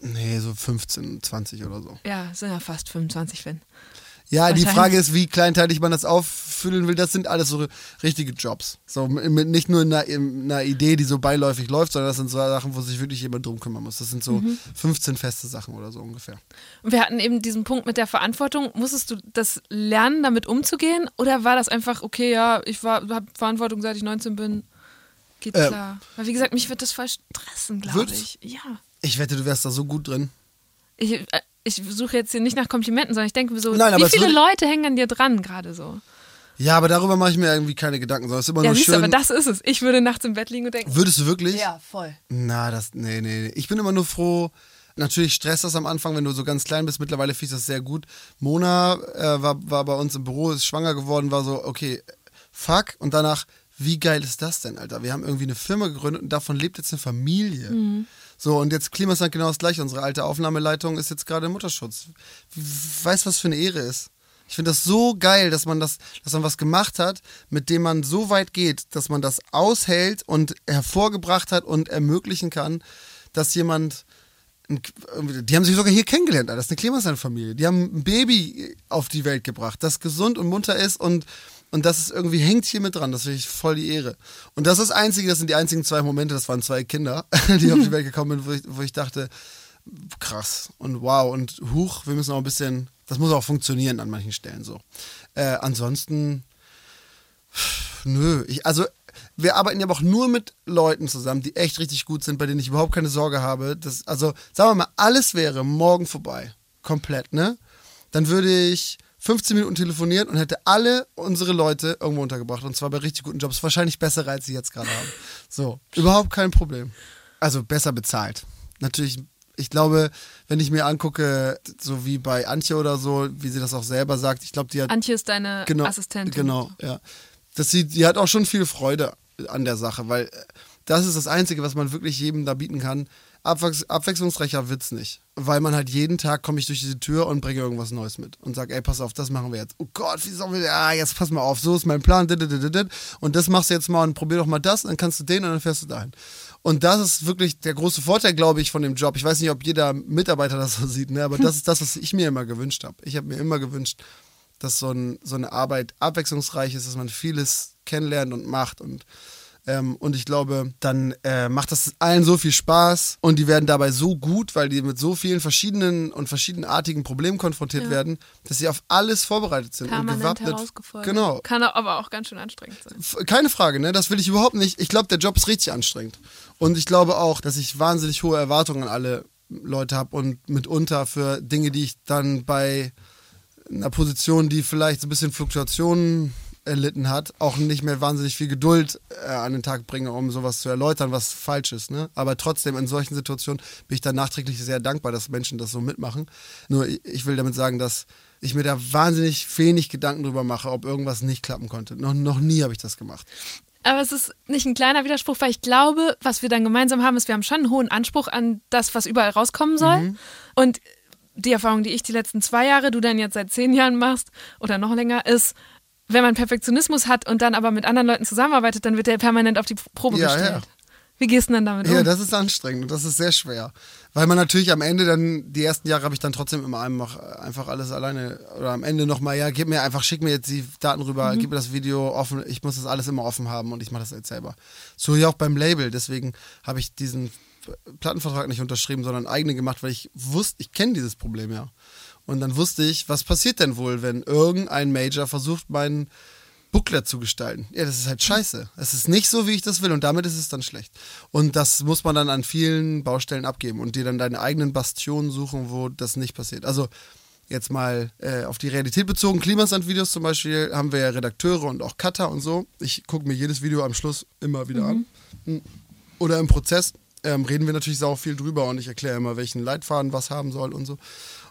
[SPEAKER 1] Nee, so 15, 20 oder so.
[SPEAKER 2] Ja, sind ja fast 25, wenn.
[SPEAKER 1] Ja, die Frage ist, wie kleinteilig man das auffüllen will. Das sind alles so richtige Jobs. So, mit, nicht nur in einer, in einer, Idee, die so beiläufig läuft, sondern das sind so Sachen, wo sich wirklich jemand drum kümmern muss. Das sind so mhm. 15 feste Sachen oder so ungefähr.
[SPEAKER 2] Und wir hatten eben diesen Punkt mit der Verantwortung. Musstest du das lernen, damit umzugehen? Oder war das einfach, okay, ja, ich habe Verantwortung, seit ich 19 bin? Geht äh, klar. Weil wie gesagt, mich wird das voll stressen, glaube ich. Ja.
[SPEAKER 1] Ich wette, du wärst da so gut drin.
[SPEAKER 2] Ich, äh, ich suche jetzt hier nicht nach Komplimenten, sondern ich denke mir so, Nein, wie viele Leute hängen an dir dran gerade so?
[SPEAKER 1] Ja, aber darüber mache ich mir irgendwie keine Gedanken, sondern es ist immer
[SPEAKER 2] ja,
[SPEAKER 1] nur schön.
[SPEAKER 2] aber das ist es. Ich würde nachts im Bett liegen und denken.
[SPEAKER 1] Würdest du wirklich?
[SPEAKER 2] Ja, voll.
[SPEAKER 1] Na, das, nee, nee, nee. Ich bin immer nur froh. Natürlich stresst das am Anfang, wenn du so ganz klein bist. Mittlerweile finde ich das sehr gut. Mona äh, war, war bei uns im Büro, ist schwanger geworden, war so, okay, fuck. Und danach, wie geil ist das denn, Alter? Wir haben irgendwie eine Firma gegründet und davon lebt jetzt eine Familie. Mhm. So, und jetzt Klimasand genau das gleiche. Unsere alte Aufnahmeleitung ist jetzt gerade im Mutterschutz. Weißt was für eine Ehre ist? Ich finde das so geil, dass man das, dass man was gemacht hat, mit dem man so weit geht, dass man das aushält und hervorgebracht hat und ermöglichen kann, dass jemand die haben sich sogar hier kennengelernt, das ist eine Klimasand-Familie. Die haben ein Baby auf die Welt gebracht, das gesund und munter ist und und das ist irgendwie hängt hier mit dran. Das finde ich voll die Ehre. Und das ist das Einzige, das sind die einzigen zwei Momente, das waren zwei Kinder, die auf die Welt gekommen sind, wo ich, wo ich dachte, krass und wow und huch, wir müssen auch ein bisschen, das muss auch funktionieren an manchen Stellen so. Äh, ansonsten, nö, ich, also wir arbeiten ja auch nur mit Leuten zusammen, die echt richtig gut sind, bei denen ich überhaupt keine Sorge habe. Dass, also, sagen wir mal, alles wäre morgen vorbei. Komplett, ne? Dann würde ich 15 Minuten telefoniert und hätte alle unsere Leute irgendwo untergebracht. Und zwar bei richtig guten Jobs. Wahrscheinlich bessere, als sie jetzt gerade haben. So, überhaupt kein Problem. Also besser bezahlt. Natürlich, ich glaube, wenn ich mir angucke, so wie bei Antje oder so, wie sie das auch selber sagt, ich glaube, die hat.
[SPEAKER 2] Antje ist deine
[SPEAKER 1] genau,
[SPEAKER 2] Assistentin.
[SPEAKER 1] Genau, ja. Das sie, die hat auch schon viel Freude an der Sache, weil das ist das Einzige, was man wirklich jedem da bieten kann abwechs abwechslungsreicher wird's nicht. Weil man halt jeden Tag komme ich durch diese Tür und bringe irgendwas Neues mit und sage, ey, pass auf, das machen wir jetzt. Oh Gott, wie sollen wir, ah, jetzt pass mal auf, so ist mein Plan, und das machst du jetzt mal und probier doch mal das, dann kannst du den und dann fährst du dahin. Und das ist wirklich der große Vorteil, glaube ich, von dem Job. Ich weiß nicht, ob jeder Mitarbeiter das so sieht, ne? aber das ist das, was ich mir immer gewünscht habe. Ich habe mir immer gewünscht, dass so, ein, so eine Arbeit abwechslungsreich ist, dass man vieles kennenlernt und macht und ähm, und ich glaube, dann äh, macht das allen so viel Spaß und die werden dabei so gut, weil die mit so vielen verschiedenen und verschiedenartigen Problemen konfrontiert ja. werden, dass sie auf alles vorbereitet sind
[SPEAKER 2] Permanent
[SPEAKER 1] und gewappnet.
[SPEAKER 2] Herausgefordert. Genau. Kann aber auch ganz schön anstrengend
[SPEAKER 1] sein. Keine Frage, ne? Das will ich überhaupt nicht. Ich glaube, der Job ist richtig anstrengend. Und ich glaube auch, dass ich wahnsinnig hohe Erwartungen an alle Leute habe und mitunter für Dinge, die ich dann bei einer Position, die vielleicht so ein bisschen Fluktuationen erlitten hat, auch nicht mehr wahnsinnig viel Geduld äh, an den Tag bringe, um sowas zu erläutern, was falsch ist. Ne? Aber trotzdem, in solchen Situationen bin ich dann nachträglich sehr dankbar, dass Menschen das so mitmachen. Nur ich will damit sagen, dass ich mir da wahnsinnig wenig Gedanken drüber mache, ob irgendwas nicht klappen konnte. Noch, noch nie habe ich das gemacht.
[SPEAKER 2] Aber es ist nicht ein kleiner Widerspruch, weil ich glaube, was wir dann gemeinsam haben, ist, wir haben schon einen hohen Anspruch an das, was überall rauskommen soll.
[SPEAKER 1] Mhm.
[SPEAKER 2] Und die Erfahrung, die ich die letzten zwei Jahre, du dann jetzt seit zehn Jahren machst oder noch länger, ist, wenn man Perfektionismus hat und dann aber mit anderen Leuten zusammenarbeitet, dann wird der permanent auf die Probe
[SPEAKER 1] Ja,
[SPEAKER 2] gestellt.
[SPEAKER 1] ja.
[SPEAKER 2] Wie gehst du denn dann damit
[SPEAKER 1] Ja,
[SPEAKER 2] um?
[SPEAKER 1] das ist anstrengend und das ist sehr schwer. Weil man natürlich am Ende dann, die ersten Jahre habe ich dann trotzdem immer einfach, einfach alles alleine oder am Ende nochmal, ja, gib mir einfach, schick mir jetzt die Daten rüber,
[SPEAKER 2] Mhm.
[SPEAKER 1] gib mir das Video offen, ich muss das alles immer offen haben und ich mache das jetzt selber. So ja auch beim Label, deswegen habe ich diesen Plattenvertrag nicht unterschrieben, sondern einen eigenen gemacht, weil ich wusste, ich kenne dieses Problem ja. Und dann wusste ich, was passiert denn wohl, wenn irgendein Major versucht, meinen Booklet zu gestalten. Ja, das ist halt scheiße. Es ist nicht so, wie ich das will und damit ist es dann schlecht. Und das muss man dann an vielen Baustellen abgeben und dir dann deine eigenen Bastionen suchen, wo das nicht passiert. Also jetzt mal äh, auf die Realität bezogen, Klimasand-Videos zum Beispiel, haben wir ja Redakteure und auch Cutter und so. Ich gucke mir jedes Video am Schluss immer wieder an. Oder im Prozess ähm, reden wir natürlich sau viel drüber und ich erkläre immer, welchen Leitfaden was haben soll und so.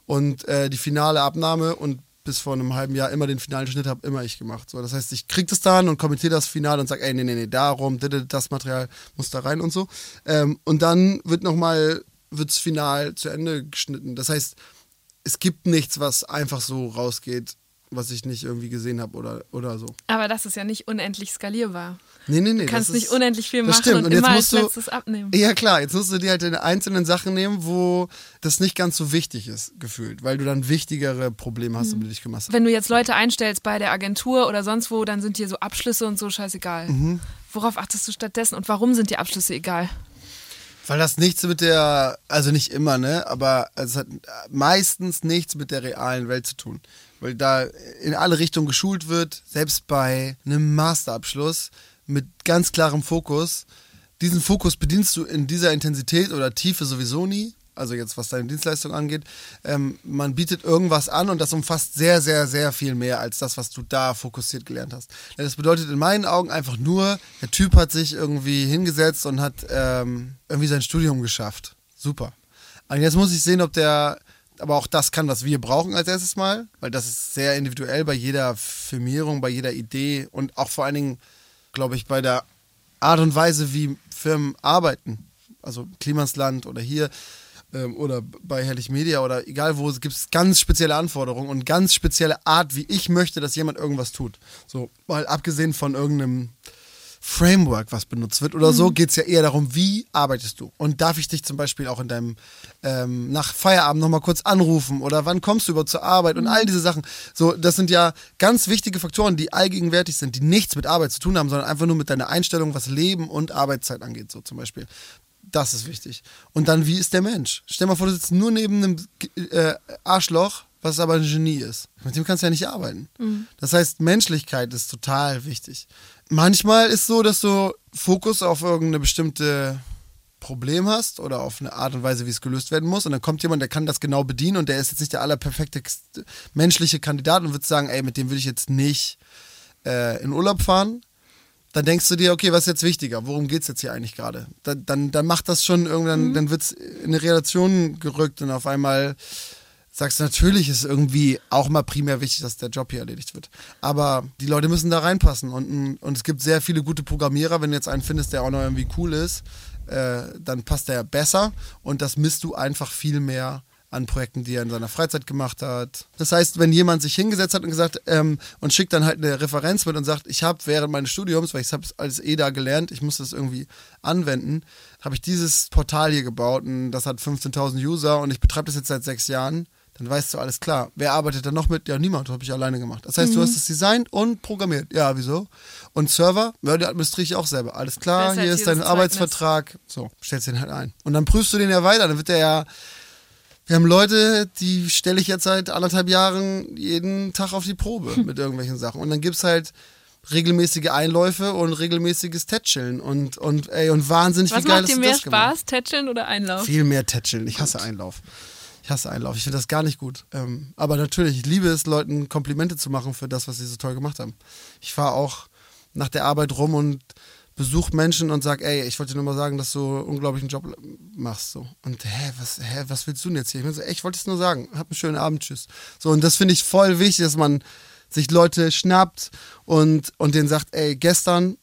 [SPEAKER 1] Und äh, die finale Abnahme und bis vor einem halben Jahr immer den finalen Schnitt habe immer ich gemacht. So, das heißt, ich krieg das dann und kommentiere das Finale und sage, ey, nee, nee, nee, darum, das Material muss da rein und so. Ähm, und dann wird nochmal, wird's final zu Ende geschnitten. Das heißt, es gibt nichts, was einfach so rausgeht, was ich nicht irgendwie gesehen habe oder, oder so.
[SPEAKER 2] Aber das ist ja nicht unendlich skalierbar.
[SPEAKER 1] Nee, nee, nee.
[SPEAKER 2] Du kannst nicht
[SPEAKER 1] ist-
[SPEAKER 2] unendlich viel machen
[SPEAKER 1] stimmt.
[SPEAKER 2] und,
[SPEAKER 1] jetzt
[SPEAKER 2] immer als
[SPEAKER 1] du-
[SPEAKER 2] letztes abnehmen.
[SPEAKER 1] Ja, klar, jetzt musst du dir halt deine einzelnen Sachen nehmen, wo das nicht ganz so wichtig ist, gefühlt, weil du dann wichtigere Probleme hast, um die dich kümmern.
[SPEAKER 2] Wenn du jetzt Leute einstellst bei der Agentur oder sonst wo, dann sind dir so Abschlüsse und so scheißegal.
[SPEAKER 1] Mhm.
[SPEAKER 2] Worauf achtest du stattdessen und warum sind die Abschlüsse egal?
[SPEAKER 1] Weil das nichts mit der, also nicht immer, ne, aber es hat meistens nichts mit der realen Welt zu tun. Weil da in alle Richtungen geschult wird, selbst bei einem Masterabschluss mit ganz klarem Fokus. Diesen Fokus bedienst du in dieser Intensität oder Tiefe sowieso nie. Also jetzt, was deine Dienstleistung angeht. Ähm, man bietet irgendwas an und das umfasst sehr, sehr, sehr viel mehr als das, was du da fokussiert gelernt hast. Das bedeutet in meinen Augen einfach nur, der Typ hat sich irgendwie hingesetzt und hat ähm, irgendwie sein Studium geschafft. Super. Und jetzt muss ich sehen, ob der, aber auch das kann, was wir brauchen als erstes Mal, weil das ist sehr individuell bei jeder Firmierung, bei jeder Idee und auch vor allen Dingen, glaube ich, bei der Art und Weise, wie Firmen arbeiten. Also Klimasland oder hier ähm, oder bei Herrlich Media oder egal wo, gibt es ganz spezielle Anforderungen und ganz spezielle Art, wie ich möchte, dass jemand irgendwas tut. So, mal abgesehen von irgendeinem Framework, was benutzt wird oder so, geht es ja eher darum, wie arbeitest du? Und darf ich dich zum Beispiel auch in deinem ähm, nach Feierabend nochmal kurz anrufen oder wann kommst du überhaupt zur Arbeit und all diese Sachen. So, das sind ja ganz wichtige Faktoren, die allgegenwärtig sind, die nichts mit Arbeit zu tun haben, sondern einfach nur mit deiner Einstellung, was Leben und Arbeitszeit angeht, so zum Beispiel. Das ist wichtig. Und dann, wie ist der Mensch? Stell mal vor, du sitzt nur neben einem äh, Arschloch, was aber ein Genie ist. Mit dem kannst du ja nicht arbeiten. Das heißt, Menschlichkeit ist total wichtig. Manchmal ist so, dass du Fokus auf irgendeine bestimmte Problem hast oder auf eine Art und Weise, wie es gelöst werden muss. Und dann kommt jemand, der kann das genau bedienen und der ist jetzt nicht der allerperfekte menschliche Kandidat und wird sagen, ey, mit dem würde ich jetzt nicht äh, in Urlaub fahren. Dann denkst du dir, okay, was ist jetzt wichtiger? Worum geht es jetzt hier eigentlich gerade? Dann, dann, dann macht das schon irgendwann, dann wird es in eine Relation gerückt und auf einmal sagst du, natürlich ist irgendwie auch mal primär wichtig, dass der Job hier erledigt wird. Aber die Leute müssen da reinpassen und, und es gibt sehr viele gute Programmierer. Wenn du jetzt einen findest, der auch noch irgendwie cool ist, äh, dann passt der besser und das misst du einfach viel mehr an Projekten, die er in seiner Freizeit gemacht hat. Das heißt, wenn jemand sich hingesetzt hat und gesagt ähm, und schickt dann halt eine Referenz mit und sagt, ich habe während meines Studiums, weil ich habe es alles eh da gelernt, ich muss das irgendwie anwenden, habe ich dieses Portal hier gebaut und das hat 15.000 User und ich betreibe das jetzt seit sechs Jahren, dann weißt du alles klar. Wer arbeitet da noch mit? Ja, niemand, habe ich alleine gemacht. Das heißt, du hast es designt und programmiert. Ja, wieso? Und Server, ja, die administriere ich auch selber. Alles klar,
[SPEAKER 2] Besser
[SPEAKER 1] hier ist dein Arbeitsvertrag. So, stellst den halt ein. Und dann prüfst du den ja weiter, dann wird der ja wir haben Leute, die stelle ich jetzt seit anderthalb Jahren jeden Tag auf die Probe mit irgendwelchen Sachen. Und dann gibt's halt regelmäßige Einläufe und regelmäßiges Tätscheln und, und, ey, und wahnsinnig
[SPEAKER 2] Was
[SPEAKER 1] wie geil
[SPEAKER 2] macht dir mehr. Spaß, Tätscheln oder Einlauf?
[SPEAKER 1] Viel mehr Tätscheln. Ich hasse Einlauf. Ich hasse Einlauf. Ich finde das gar nicht gut. Ähm, aber natürlich, ich liebe es, Leuten Komplimente zu machen für das, was sie so toll gemacht haben. Ich fahre auch nach der Arbeit rum und besuche Menschen und sag, ey, ich wollte dir nur mal sagen, dass du einen unglaublichen Job machst. So. Und hä, was, hä, was willst du denn jetzt hier? Ich bin so, ey, ich wollte es nur sagen. Hab einen schönen Abend, tschüss. So, und das finde ich voll wichtig, dass man sich Leute schnappt und, und denen sagt, ey, gestern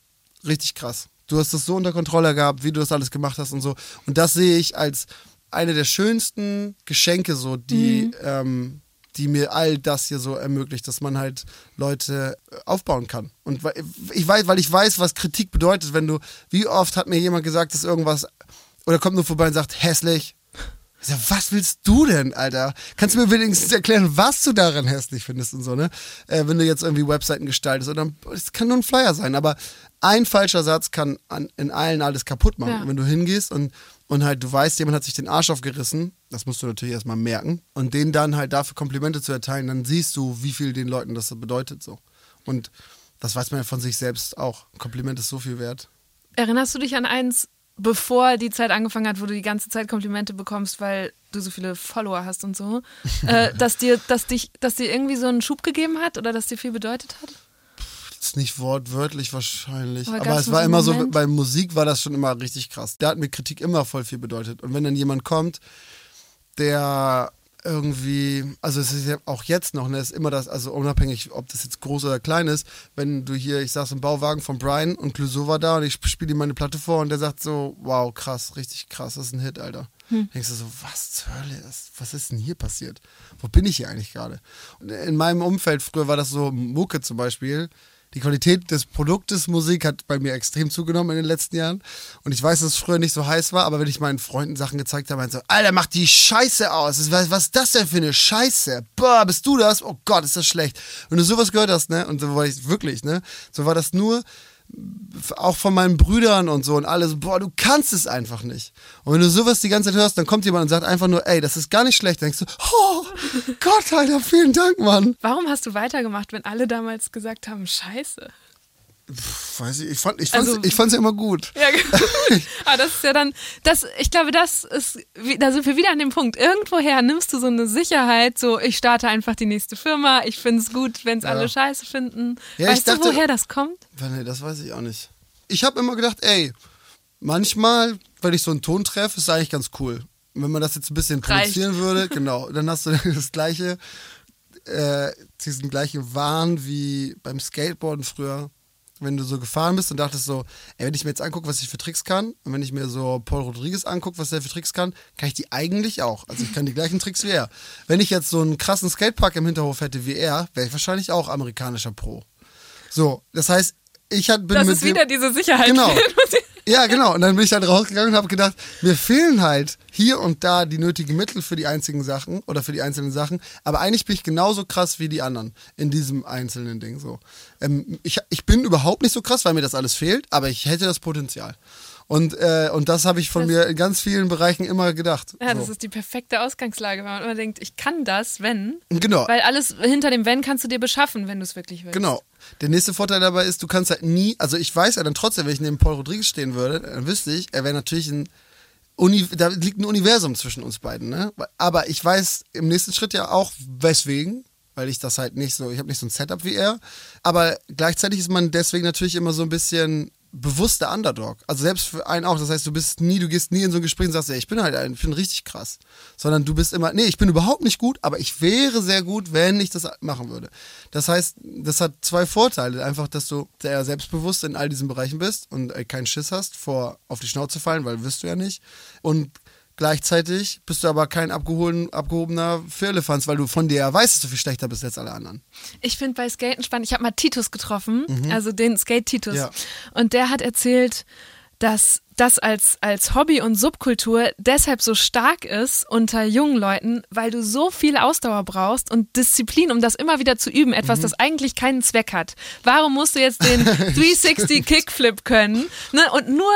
[SPEAKER 1] richtig krass. Du hast das so unter Kontrolle gehabt, wie du das alles gemacht hast und so. Und das sehe ich als eine der schönsten Geschenke, so, die, ähm, die mir all das hier so ermöglicht, dass man halt Leute äh, aufbauen kann. Und weil ich weiß, weil ich weiß, was Kritik bedeutet, wenn du, wie oft hat mir jemand gesagt, dass irgendwas, oder kommt nur vorbei und sagt, hässlich. Sag, was willst du denn, Alter? Kannst du mir wenigstens erklären, was du daran hässlich findest und so, ne? Äh, wenn du jetzt irgendwie Webseiten gestaltest. Oder es kann nur ein Flyer sein, aber ein falscher Satz kann an, in allen alles kaputt machen.
[SPEAKER 2] Ja.
[SPEAKER 1] Wenn du hingehst und, und halt du weißt, jemand hat sich den Arsch aufgerissen, das musst du natürlich erstmal merken, und denen dann halt dafür Komplimente zu erteilen, dann siehst du, wie viel den Leuten das bedeutet so. Und das weiß man ja von sich selbst auch. Ein Kompliment ist so viel wert.
[SPEAKER 2] Erinnerst du dich an eins, bevor die Zeit angefangen hat, wo du die ganze Zeit Komplimente bekommst, weil du so viele Follower hast und so, äh, dass dir, dass dich, dass dir irgendwie so einen Schub gegeben hat oder dass dir viel bedeutet hat?
[SPEAKER 1] ist nicht wortwörtlich wahrscheinlich.
[SPEAKER 2] Aber
[SPEAKER 1] Aber, es war
[SPEAKER 2] so
[SPEAKER 1] immer so,
[SPEAKER 2] Moment?
[SPEAKER 1] bei Musik war das schon immer richtig krass. Da hat mir Kritik immer voll viel bedeutet. Und wenn dann jemand kommt, der irgendwie, also es ist ja auch jetzt noch, ne, ist immer das, also unabhängig, ob das jetzt groß oder klein ist, wenn du hier, ich saß im Bauwagen von Brian und Clouseau war da und ich spiele ihm meine Platte vor und der sagt so, wow, krass, richtig krass, das ist ein Hit, Alter. Denkst du so, was zur Hölle ist, was ist denn hier passiert? Wo bin ich hier eigentlich gerade? Und in meinem Umfeld, früher war das so Mucke zum Beispiel, die Qualität des Produktes Musik hat bei mir extrem zugenommen in den letzten Jahren. Und ich weiß, dass es früher nicht so heiß war, aber wenn ich meinen Freunden Sachen gezeigt habe, meinte so, Alter, mach die Scheiße aus. Was, was ist das denn für eine Scheiße? Boah, bist du das? Oh Gott, ist das schlecht. Wenn du sowas gehört hast, ne, und so war ich wirklich, ne, so war das nur auch von meinen Brüdern und so und alles, boah, du kannst es einfach nicht. Und wenn du sowas die ganze Zeit hörst, dann kommt jemand und sagt einfach nur, ey, das ist gar nicht schlecht. Dann denkst du, oh Gott, Alter, vielen Dank, Mann.
[SPEAKER 2] Warum hast du weitergemacht, wenn alle damals gesagt haben, scheiße?
[SPEAKER 1] Weiß ich, ich fand ich fand's,
[SPEAKER 2] Also-
[SPEAKER 1] ich fand's ja immer gut.
[SPEAKER 2] Ja, aber das ist ja dann, das, ich glaube, das ist, da sind wir wieder an dem Punkt. Irgendwoher nimmst du so eine Sicherheit, so ich starte einfach die nächste Firma, ich finde es gut, wenn es alle scheiße finden.
[SPEAKER 1] Ja,
[SPEAKER 2] weißt
[SPEAKER 1] dachte-
[SPEAKER 2] du, woher das kommt?
[SPEAKER 1] Nee, das weiß ich auch nicht. Ich habe immer gedacht, ey, manchmal, wenn ich so einen Ton treffe, ist eigentlich ganz cool. Wenn man das jetzt ein bisschen
[SPEAKER 2] Reicht.
[SPEAKER 1] produzieren würde, genau, dann hast du das gleiche, äh, diesen gleichen Wahn wie beim Skateboarden früher. Wenn du so gefahren bist und dachtest so, ey, wenn ich mir jetzt angucke, was ich für Tricks kann, und wenn ich mir so Paul Rodriguez angucke, was der für Tricks kann, kann ich die eigentlich auch. Also ich kann die gleichen Tricks wie er. Wenn ich jetzt so einen krassen Skatepark im Hinterhof hätte wie er, wäre ich wahrscheinlich auch amerikanischer Pro. So, das heißt, ich hat, bin
[SPEAKER 2] Das ist wieder diese Sicherheit.
[SPEAKER 1] Genau. Ja, genau. Und dann bin ich halt rausgegangen und habe gedacht, mir fehlen halt hier und da die nötigen Mittel für die einzigen Sachen oder für die einzelnen Sachen. Aber eigentlich bin ich genauso krass wie die anderen in diesem einzelnen Ding. So. Ähm, ich, ich bin überhaupt nicht so krass, weil mir das alles fehlt, aber ich hätte das Potenzial. Und, äh, und das habe ich von mir in ganz vielen Bereichen immer gedacht.
[SPEAKER 2] Ja, das
[SPEAKER 1] so.
[SPEAKER 2] ist die perfekte Ausgangslage, weil man immer denkt, ich kann das, wenn.
[SPEAKER 1] Genau.
[SPEAKER 2] Weil alles hinter dem Wenn kannst du dir beschaffen, wenn du es wirklich willst.
[SPEAKER 1] Genau. Der nächste Vorteil dabei ist, du kannst halt nie, also ich weiß ja dann trotzdem, wenn ich neben Paul Rodriguez stehen würde, dann wüsste ich, er wäre natürlich ein Uni, da liegt ein Universum zwischen uns beiden, ne? Aber ich weiß im nächsten Schritt ja auch, weswegen, weil ich das halt nicht so, ich habe nicht so ein Setup wie er, aber gleichzeitig ist man deswegen natürlich immer so ein bisschen bewusster Underdog. Also selbst für einen auch. Das heißt, du bist nie, du gehst nie in so ein Gespräch und sagst, ey, ich bin halt ein, ich bin richtig krass. Sondern du bist immer, nee, ich bin überhaupt nicht gut, aber ich wäre sehr gut, wenn ich das machen würde. Das heißt, das hat zwei Vorteile. Einfach, dass du sehr selbstbewusst in all diesen Bereichen bist und äh, keinen Schiss hast, vor auf die Schnauze fallen, weil wirst du ja nicht. Und gleichzeitig bist du aber kein abgehoben, abgehobener Firlefanz, weil du von dir weißt, dass du viel schlechter bist als alle anderen.
[SPEAKER 2] Ich finde bei Skaten spannend. Ich habe mal Titus getroffen, also den Skate-Titus.
[SPEAKER 1] Mhm. Ja.
[SPEAKER 2] Und der hat erzählt, dass das als, als Hobby und Subkultur deshalb so stark ist unter jungen Leuten, weil du so viel Ausdauer brauchst und Disziplin, um das immer wieder zu üben.
[SPEAKER 1] Mhm.
[SPEAKER 2] Etwas, das eigentlich keinen Zweck hat. Warum musst du jetzt den 360 Kickflip können? Ne? Und nur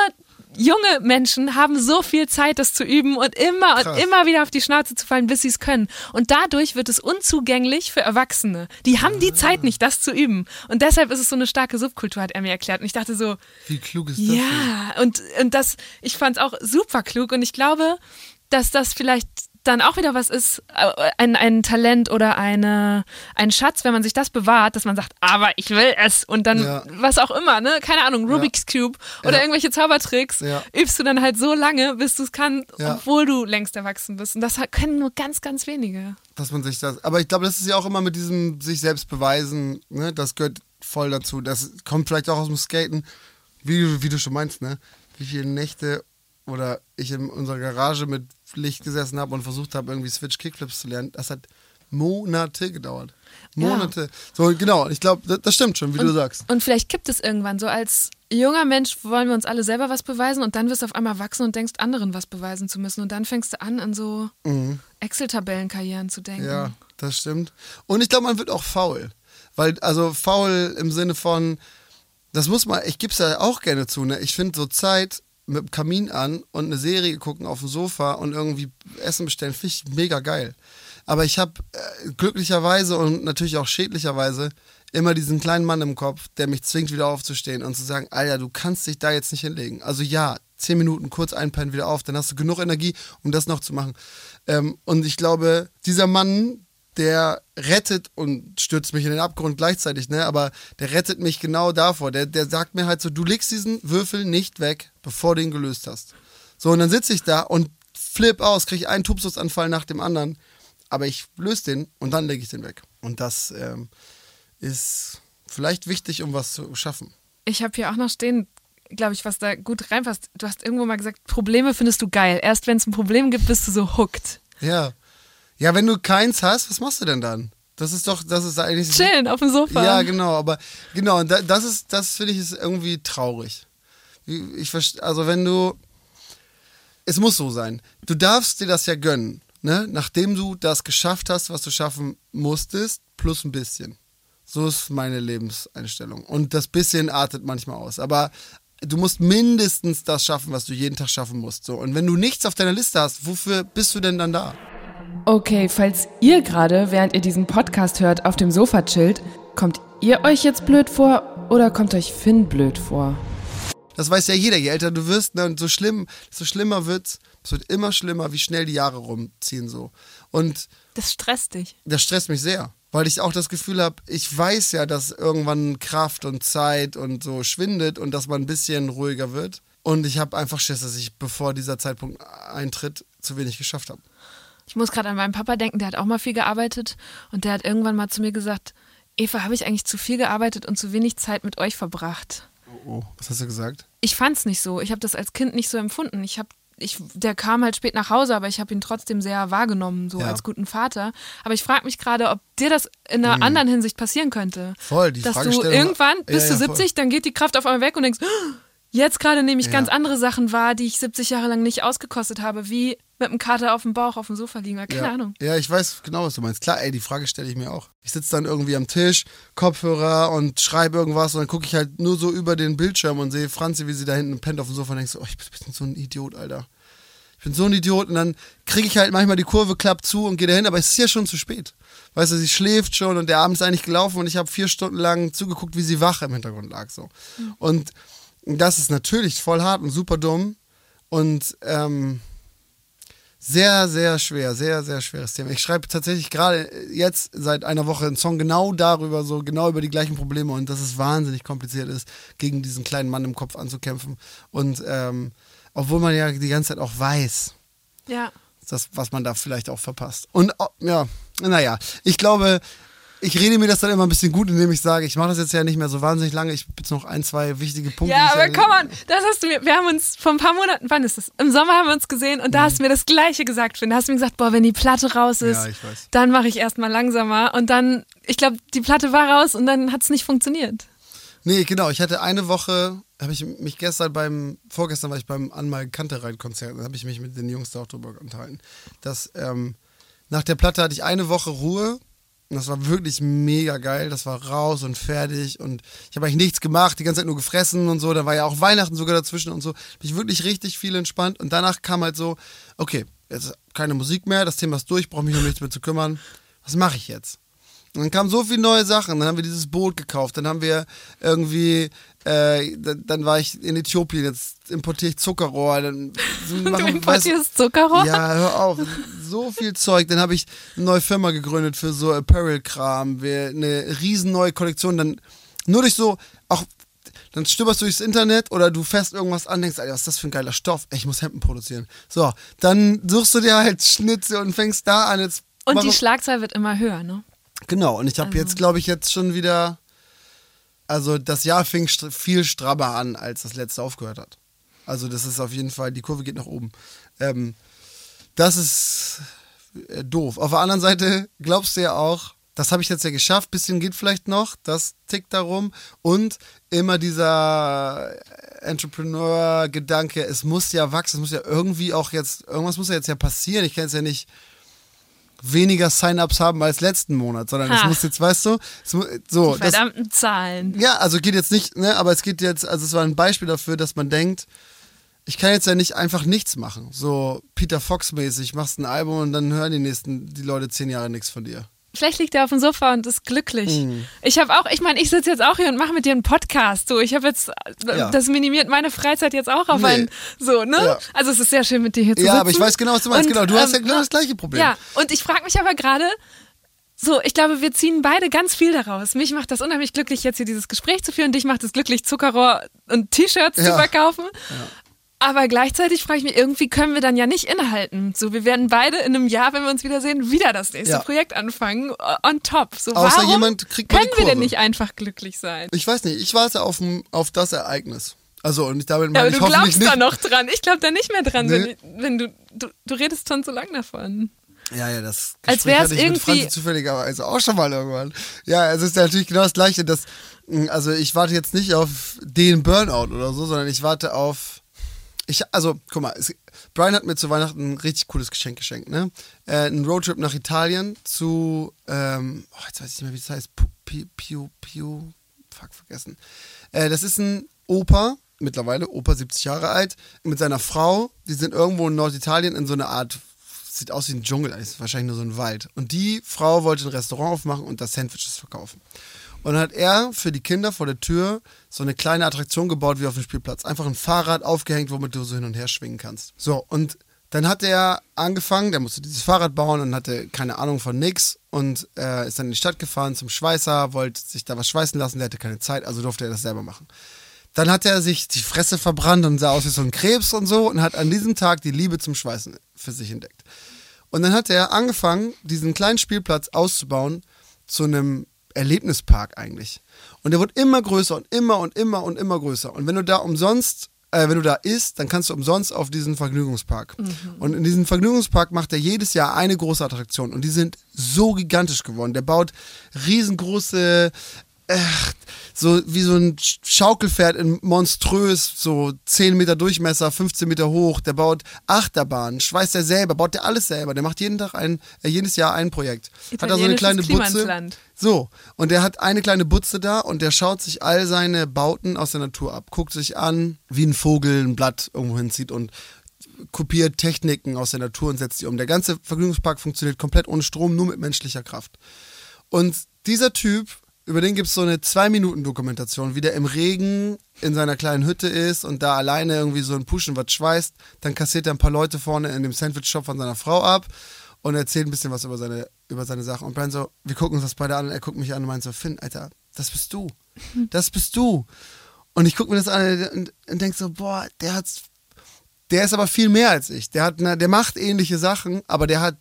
[SPEAKER 2] junge Menschen haben so viel Zeit, das zu üben und immer und
[SPEAKER 1] Krass.
[SPEAKER 2] immer wieder auf die Schnauze zu fallen, bis sie es können. Und dadurch wird es unzugänglich für Erwachsene. Die haben die Zeit nicht, das zu üben. Und deshalb ist es so eine starke Subkultur, hat er mir erklärt. Und ich dachte so,
[SPEAKER 1] Wie klug ist das denn?
[SPEAKER 2] ja, und, und das, ich fand es auch super klug und ich glaube, dass das vielleicht dann auch wieder was ist, äh, ein, ein Talent oder eine, ein Schatz, wenn man sich das bewahrt, dass man sagt, aber ich will es und dann
[SPEAKER 1] Ja.
[SPEAKER 2] was auch immer, ne? Keine Ahnung, Rubik's Cube oder
[SPEAKER 1] Ja.
[SPEAKER 2] irgendwelche Zaubertricks
[SPEAKER 1] Ja.
[SPEAKER 2] übst du dann halt so lange, bis du es kannst,
[SPEAKER 1] Ja.
[SPEAKER 2] obwohl du längst erwachsen bist. Und das können nur ganz, ganz wenige.
[SPEAKER 1] dass man sich das. Aber ich glaube, das ist ja auch immer mit diesem sich selbst beweisen, ne? Das gehört voll dazu. Das kommt vielleicht auch aus dem Skaten. wie, du- wie du schon meinst, ne? Wie viele Nächte oder ich in unserer Garage mit Licht gesessen habe und versucht habe, irgendwie Switch Kickflips zu lernen. Das hat Monate gedauert.
[SPEAKER 2] Ja.
[SPEAKER 1] Monate. So, genau. Ich glaube, das, das stimmt schon, wie du sagst.
[SPEAKER 2] Und vielleicht kippt es irgendwann so als junger Mensch wollen wir uns alle selber was beweisen und dann wirst du auf einmal wachsen und denkst, anderen was beweisen zu müssen. Und dann fängst du an, an so Excel-Tabellenkarrieren zu denken.
[SPEAKER 1] Mhm. Ja, das stimmt. Und ich glaube, man wird auch faul. Weil, also faul im Sinne von, das muss man, ich gebe es ja auch gerne zu, ne? Ich finde so Zeit mit dem Kamin an und eine Serie gucken auf dem Sofa und irgendwie Essen bestellen, finde ich mega geil. Aber ich habe äh, glücklicherweise und natürlich auch schädlicherweise immer diesen kleinen Mann im Kopf, der mich zwingt, wieder aufzustehen und zu sagen, Alter, du kannst dich da jetzt nicht hinlegen. Also ja, zehn Minuten kurz einpennen, wieder auf, dann hast du genug Energie, um das noch zu machen. Ähm, und ich glaube, dieser Mann, der rettet und stürzt mich in den Abgrund gleichzeitig, ne? Aber der rettet mich genau davor. Der, der sagt mir halt so, du legst diesen Würfel nicht weg, bevor du ihn gelöst hast. So, und dann sitze ich da und flip aus, kriege einen Tubsusanfall nach dem anderen. Aber ich löse den und dann lege ich den weg. Und das ähm, ist vielleicht wichtig, um was zu schaffen.
[SPEAKER 2] Ich habe hier auch noch stehen, glaube ich, was da gut reinpasst. Du hast irgendwo mal gesagt, Probleme findest du geil. Erst wenn es ein Problem gibt, bist du so hooked.
[SPEAKER 1] Ja. Ja, wenn du keins hast, was machst du denn dann? Das ist doch, das ist eigentlich.
[SPEAKER 2] Chillen auf dem Sofa.
[SPEAKER 1] Ja, genau, aber genau, und da, das ist, das finde ich ist irgendwie traurig. Ich also wenn du, es muss so sein. Du darfst dir das ja gönnen, ne? Nachdem du das geschafft hast, was du schaffen musstest, plus ein bisschen. So ist meine Lebenseinstellung. Und das bisschen artet manchmal aus. Aber du musst mindestens das schaffen, was du jeden Tag schaffen musst. So. Und wenn du nichts auf deiner Liste hast, wofür bist du denn dann da?
[SPEAKER 2] Okay, falls ihr gerade, während ihr diesen Podcast hört, auf dem Sofa chillt, kommt ihr euch jetzt blöd vor oder kommt euch Finn blöd vor?
[SPEAKER 1] Das weiß ja jeder. Je älter du wirst, ne, und so schlimm, so schlimmer wird's. Es wird immer schlimmer, wie schnell die Jahre rumziehen so. Und
[SPEAKER 2] Das stresst dich.
[SPEAKER 1] das stresst mich sehr, weil ich auch das Gefühl habe, ich weiß ja, dass irgendwann Kraft und Zeit und so schwindet und dass man ein bisschen ruhiger wird. Und ich habe einfach Schiss, dass ich, bevor dieser Zeitpunkt eintritt, zu wenig geschafft habe.
[SPEAKER 2] Ich muss gerade an meinen Papa denken, der hat auch mal viel gearbeitet und der hat irgendwann mal zu mir gesagt, Eva, habe ich eigentlich zu viel gearbeitet und zu wenig Zeit mit euch verbracht?
[SPEAKER 1] Oh, was hast du gesagt?
[SPEAKER 2] Ich fand's nicht so. Ich habe das als Kind nicht so empfunden. Ich habe ich, der kam halt spät nach Hause, aber ich habe ihn trotzdem sehr wahrgenommen, so
[SPEAKER 1] Ja.
[SPEAKER 2] als guten Vater. Aber ich frage mich gerade, ob dir das in einer anderen Hinsicht passieren könnte.
[SPEAKER 1] Mhm. Voll, die
[SPEAKER 2] Dass du irgendwann
[SPEAKER 1] Ja,
[SPEAKER 2] bist
[SPEAKER 1] ja,
[SPEAKER 2] du
[SPEAKER 1] voll.
[SPEAKER 2] 70, dann geht die Kraft auf einmal weg und denkst, "Oh, jetzt gerade nehme ich
[SPEAKER 1] Ja.
[SPEAKER 2] ganz andere Sachen wahr, die ich 70 Jahre lang nicht ausgekostet habe, wie mit einem Kater auf dem Bauch auf dem Sofa liegen. Keine
[SPEAKER 1] ja.
[SPEAKER 2] Ahnung.
[SPEAKER 1] Ja, ich weiß genau, was du meinst. Klar, ey, die Frage stelle ich mir auch. Ich sitze dann irgendwie am Tisch, Kopfhörer und schreibe irgendwas und dann gucke ich halt nur so über den Bildschirm und sehe Franzi, wie sie da hinten pennt auf dem Sofa und denkst so, oh, ich bin so ein Idiot, Alter. Ich bin so ein Idiot und dann kriege ich halt manchmal die Kurve, klappt zu und gehe dahin, aber es ist ja schon zu spät. Weißt du, sie schläft schon und der Abend ist eigentlich gelaufen und ich habe vier Stunden lang zugeguckt, wie sie wach im Hintergrund lag. So. Und das ist natürlich voll hart und super dumm und ähm, sehr, sehr schwer, sehr, sehr schweres Thema. Ich schreibe tatsächlich gerade jetzt seit einer Woche einen Song genau darüber, so genau über die gleichen Probleme und dass es wahnsinnig kompliziert ist, gegen diesen kleinen Mann im Kopf anzukämpfen. Und ähm, obwohl man ja die ganze Zeit auch weiß,
[SPEAKER 2] Ja.
[SPEAKER 1] das, was man da vielleicht auch verpasst. Und oh, ja, naja, ich glaube, ich rede mir das dann immer ein bisschen gut, indem ich sage, ich mache das jetzt ja nicht mehr so wahnsinnig lange. Ich habe jetzt noch ein, zwei wichtige Punkte.
[SPEAKER 2] Ja, aber komm on, das hast du mir, wir haben uns vor ein paar Monaten, wann ist das? Im Sommer haben wir uns gesehen und da hast du mir das Gleiche gesagt, Finn. Da hast du mir gesagt, boah, wenn die Platte raus ist,
[SPEAKER 1] Mhm. Ja,
[SPEAKER 2] dann mache ich erstmal langsamer und dann, ich glaube, die Platte war raus und dann hat es nicht funktioniert.
[SPEAKER 1] Nee, genau. Ich hatte eine Woche, habe ich mich gestern beim, vorgestern war ich beim Anmal Kante rein Konzert, da habe ich mich mit den Jungs da auch drüber unterhalten. Dass ähm, nach der Platte hatte ich eine Woche Ruhe. Und das war wirklich mega geil. Das war raus und fertig. Und ich habe eigentlich nichts gemacht, die ganze Zeit nur gefressen und so. Da war ja auch Weihnachten sogar dazwischen und so. Bin ich wirklich richtig viel entspannt. Und danach kam halt so, okay, jetzt keine Musik mehr, das Thema ist durch, brauche mich um nichts mehr zu kümmern. Was mache ich jetzt? Und dann kamen so viele neue Sachen. Dann haben wir dieses Boot gekauft. Dann haben wir irgendwie, äh, dann, dann war ich in Äthiopien. Jetzt importiere ich Zuckerrohr. Dann so
[SPEAKER 2] Du
[SPEAKER 1] machen-
[SPEAKER 2] importierst Zuckerrohr?
[SPEAKER 1] Ja, hör auf. So viel Zeug. Dann habe ich eine neue Firma gegründet für so Apparel-Kram. Wir- Eine riesen neue Kollektion. Dann nur durch so, auch dann stöberst du durchs Internet oder du fährst irgendwas an, denkst, Alter, was ist das für ein geiler Stoff? Ich muss Hemden produzieren. So, dann suchst du dir halt Schnitze und fängst da an. Jetzt
[SPEAKER 2] Und die Schlagzahl wird immer höher, ne?
[SPEAKER 1] Genau, und ich habe
[SPEAKER 2] Also-
[SPEAKER 1] jetzt, glaube ich, jetzt schon wieder also das Jahr fing str viel strammer an, als das letzte aufgehört hat. Also das ist auf jeden Fall, die Kurve geht nach oben. Ähm, das ist äh, doof. Auf der anderen Seite glaubst du ja auch, das habe ich jetzt ja geschafft, bisschen geht vielleicht noch, das tickt darum. Und immer dieser Entrepreneur-Gedanke, es muss ja wachsen, es muss ja irgendwie auch jetzt, irgendwas muss ja jetzt ja passieren. Ich kann jetzt ja nicht weniger Sign-ups haben als letzten Monat, sondern es muss jetzt, weißt du, es mu- so,
[SPEAKER 2] Die
[SPEAKER 1] das,
[SPEAKER 2] verdammten Zahlen.
[SPEAKER 1] ja, also geht jetzt nicht, ne, aber es geht jetzt, also es war ein Beispiel dafür, dass man denkt, ich kann jetzt ja nicht einfach nichts machen. So Peter Fox-mäßig, machst ein Album und dann hören die nächsten, die Leute zehn Jahre nichts von dir.
[SPEAKER 2] Vielleicht liegt er auf dem Sofa und ist glücklich. Ich habe auch, ich meine, ich sitze jetzt auch hier und mache mit dir einen Podcast. So, ich habe jetzt,
[SPEAKER 1] Ja.
[SPEAKER 2] das minimiert meine Freizeit jetzt auch auf
[SPEAKER 1] Nee.
[SPEAKER 2] ein, so, ne?
[SPEAKER 1] Ja.
[SPEAKER 2] Also es ist sehr schön mit dir hier zu
[SPEAKER 1] Ja,
[SPEAKER 2] sitzen.
[SPEAKER 1] aber ich weiß genau, was du meinst.
[SPEAKER 2] Und,
[SPEAKER 1] genau, du hast ja
[SPEAKER 2] ähm,
[SPEAKER 1] genau das gleiche Problem.
[SPEAKER 2] Ja, und ich frage mich aber gerade, so, ich glaube, wir ziehen beide ganz viel daraus. Mich macht das unheimlich glücklich, jetzt hier dieses Gespräch zu führen. Dich macht es glücklich, Zuckerrohr und T-Shirts zu
[SPEAKER 1] Ja.
[SPEAKER 2] verkaufen. Aber gleichzeitig frage ich mich, irgendwie können wir dann ja nicht innehalten. So, wir werden beide in einem Jahr, wenn wir uns wiedersehen, wieder das nächste
[SPEAKER 1] Ja.
[SPEAKER 2] Projekt anfangen, on top. So,
[SPEAKER 1] Außer
[SPEAKER 2] warum
[SPEAKER 1] jemand kriegt
[SPEAKER 2] können wir denn nicht einfach glücklich sein?
[SPEAKER 1] Ich weiß nicht, ich warte auf, auf das Ereignis. Also, und damit
[SPEAKER 2] Ja,
[SPEAKER 1] meine
[SPEAKER 2] aber
[SPEAKER 1] ich
[SPEAKER 2] du glaubst da noch dran. Ich glaube da nicht mehr dran,
[SPEAKER 1] Nee.
[SPEAKER 2] wenn, wenn du, du, du redest schon so lang davon.
[SPEAKER 1] Ja, ja, das
[SPEAKER 2] Als
[SPEAKER 1] Gespräch hatte ich mit
[SPEAKER 2] irgendwie-
[SPEAKER 1] Franzi zufälligerweise auch schon mal irgendwann. Ja, es ist ja natürlich genau das Gleiche. Dass, also ich warte jetzt nicht auf den Burnout oder so, sondern ich warte auf. Ich, also, guck mal, es, Brian hat mir zu Weihnachten ein richtig cooles Geschenk geschenkt, ne? Äh, ein Roadtrip nach Italien zu, ähm, oh, jetzt weiß ich nicht mehr, wie das heißt. Piu, Piu, Piu, fuck, vergessen. Äh, das ist ein Opa, mittlerweile, Opa 70 Jahre alt, mit seiner Frau. Die sind irgendwo in Norditalien in so einer Art, sieht aus wie ein Dschungel, ist wahrscheinlich nur so ein Wald. Und die Frau wollte ein Restaurant aufmachen und da Sandwiches verkaufen. Und dann hat er für die Kinder vor der Tür so eine kleine Attraktion gebaut wie auf dem Spielplatz. Einfach ein Fahrrad aufgehängt, womit du so hin und her schwingen kannst. So, und dann hat er angefangen, der musste dieses Fahrrad bauen und hatte keine Ahnung von nix und äh, ist dann in die Stadt gefahren zum Schweißer, wollte sich da was schweißen lassen, der hatte keine Zeit, also durfte er das selber machen. Dann hat er sich die Fresse verbrannt und sah aus wie so ein Krebs und so und hat an diesem Tag die Liebe zum Schweißen für sich entdeckt. Und dann hat er angefangen, diesen kleinen Spielplatz auszubauen zu einem Erlebnispark eigentlich. Und der wird immer größer und immer und immer und immer größer. Und wenn du da umsonst, äh, wenn du da isst, dann kannst du umsonst auf diesen Vergnügungspark. Und in diesem Vergnügungspark macht er jedes Jahr eine große Attraktion. Und die sind so gigantisch geworden. Der baut riesengroße Ach, so wie so ein Sch- Schaukelpferd in monströs, so 10 Meter Durchmesser, 15 Meter hoch. Der baut Achterbahnen, schweißt er selber, baut der alles selber. Der macht jeden Tag ein, äh, jedes Jahr ein Projekt. Hat da so eine kleine Butze. So, und der hat eine kleine Butze da und der schaut sich all seine Bauten aus der Natur ab, guckt sich an, wie ein Vogel ein Blatt irgendwo hinzieht und kopiert Techniken aus der Natur und setzt die um. Der ganze Vergnügungspark funktioniert komplett ohne Strom, nur mit menschlicher Kraft. Und dieser Typ, über den gibt es so eine Zwei-Minuten-Dokumentation, wie der im Regen in seiner kleinen Hütte ist und da alleine irgendwie so ein Puschen was schweißt. Dann kassiert er ein paar Leute vorne in dem Sandwich-Shop von seiner Frau ab und erzählt ein bisschen was über seine, über seine Sachen. Und Brian so, wir gucken uns das beide an und er guckt mich an und meint so, Finn, Alter, das bist du. Das bist du. Und ich gucke mir das an und, und denk so, boah, der hat's der ist aber viel mehr als ich. Der hat, eine, der macht ähnliche Sachen, aber der hat,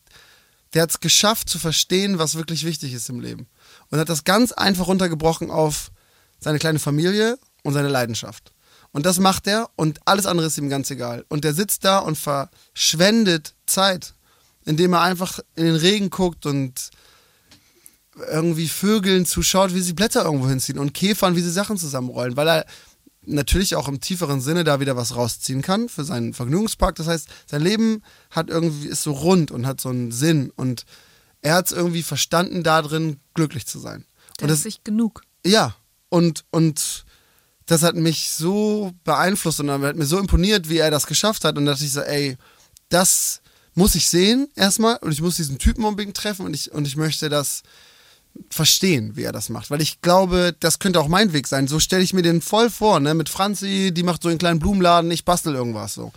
[SPEAKER 1] der hat es geschafft zu verstehen, was wirklich wichtig ist im Leben. Und hat das ganz einfach runtergebrochen auf seine kleine Familie und seine Leidenschaft. Und das macht er und alles andere ist ihm ganz egal. Und der sitzt da und verschwendet Zeit, indem er einfach in den Regen guckt und irgendwie Vögeln zuschaut, wie sie Blätter irgendwo hinziehen und Käfern, wie sie Sachen zusammenrollen, weil er natürlich auch im tieferen Sinne da wieder was rausziehen kann für seinen Vergnügungspark. Das heißt, sein Leben hat irgendwie ist so rund und hat so einen Sinn und er hat es irgendwie verstanden, da drin glücklich zu sein.
[SPEAKER 2] Der
[SPEAKER 1] Und
[SPEAKER 2] ist
[SPEAKER 1] das,
[SPEAKER 2] sich genug.
[SPEAKER 1] ja, und, und das hat mich so beeinflusst und hat mir so imponiert, wie er das geschafft hat. Und da dachte ich so, ey, das muss ich sehen erstmal und ich muss diesen Typen unbedingt treffen und ich, und ich möchte das verstehen, wie er das macht. Weil ich glaube, das könnte auch mein Weg sein. So stelle ich mir den voll vor, ne? Mit Franzi, die macht so einen kleinen Blumenladen, ich bastel irgendwas so.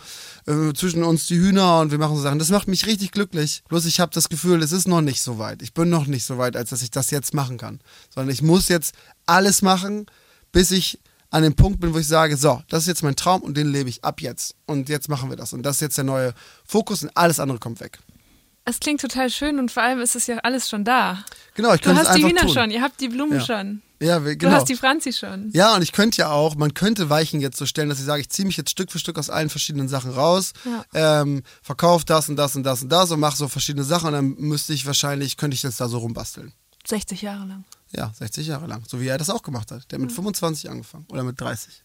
[SPEAKER 1] Äh, zwischen uns die Hühner und wir machen so Sachen. Das macht mich richtig glücklich. Bloß ich habe das Gefühl, es ist noch nicht so weit. Ich bin noch nicht so weit, als dass ich das jetzt machen kann. Sondern ich muss jetzt alles machen, bis ich an dem Punkt bin, wo ich sage, so, das ist jetzt mein Traum und den lebe ich ab jetzt. Und jetzt machen wir das. Und das ist jetzt der neue Fokus und alles andere kommt weg.
[SPEAKER 2] Es klingt total schön und vor allem ist es ja alles schon da.
[SPEAKER 1] Genau, ich
[SPEAKER 2] Du
[SPEAKER 1] könnte es
[SPEAKER 2] hast die
[SPEAKER 1] einfach
[SPEAKER 2] Hühner
[SPEAKER 1] tun.
[SPEAKER 2] schon, ihr habt die Blumen
[SPEAKER 1] Ja.
[SPEAKER 2] schon.
[SPEAKER 1] Ja, wir-
[SPEAKER 2] Du
[SPEAKER 1] genau.
[SPEAKER 2] hast die Franzi schon.
[SPEAKER 1] Ja, und ich könnte ja auch, man könnte Weichen jetzt so stellen, dass ich sage, ich ziehe mich jetzt Stück für Stück aus allen verschiedenen Sachen raus, ähm, verkaufe das und das und das und das und mache so verschiedene Sachen und dann müsste ich wahrscheinlich, könnte ich das da so rumbasteln.
[SPEAKER 2] 60 Jahre lang.
[SPEAKER 1] Ja, 60 Jahre lang. So wie er das auch gemacht hat. Der hat mit 25 angefangen oder mit 30.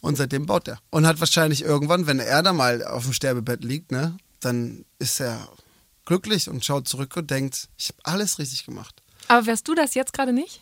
[SPEAKER 1] Und seitdem baut er. Und hat wahrscheinlich irgendwann, wenn er da mal auf dem Sterbebett liegt, ne, dann ist er glücklich und schaut zurück und denkt, ich habe alles richtig gemacht.
[SPEAKER 2] Aber wärst du das jetzt gerade nicht?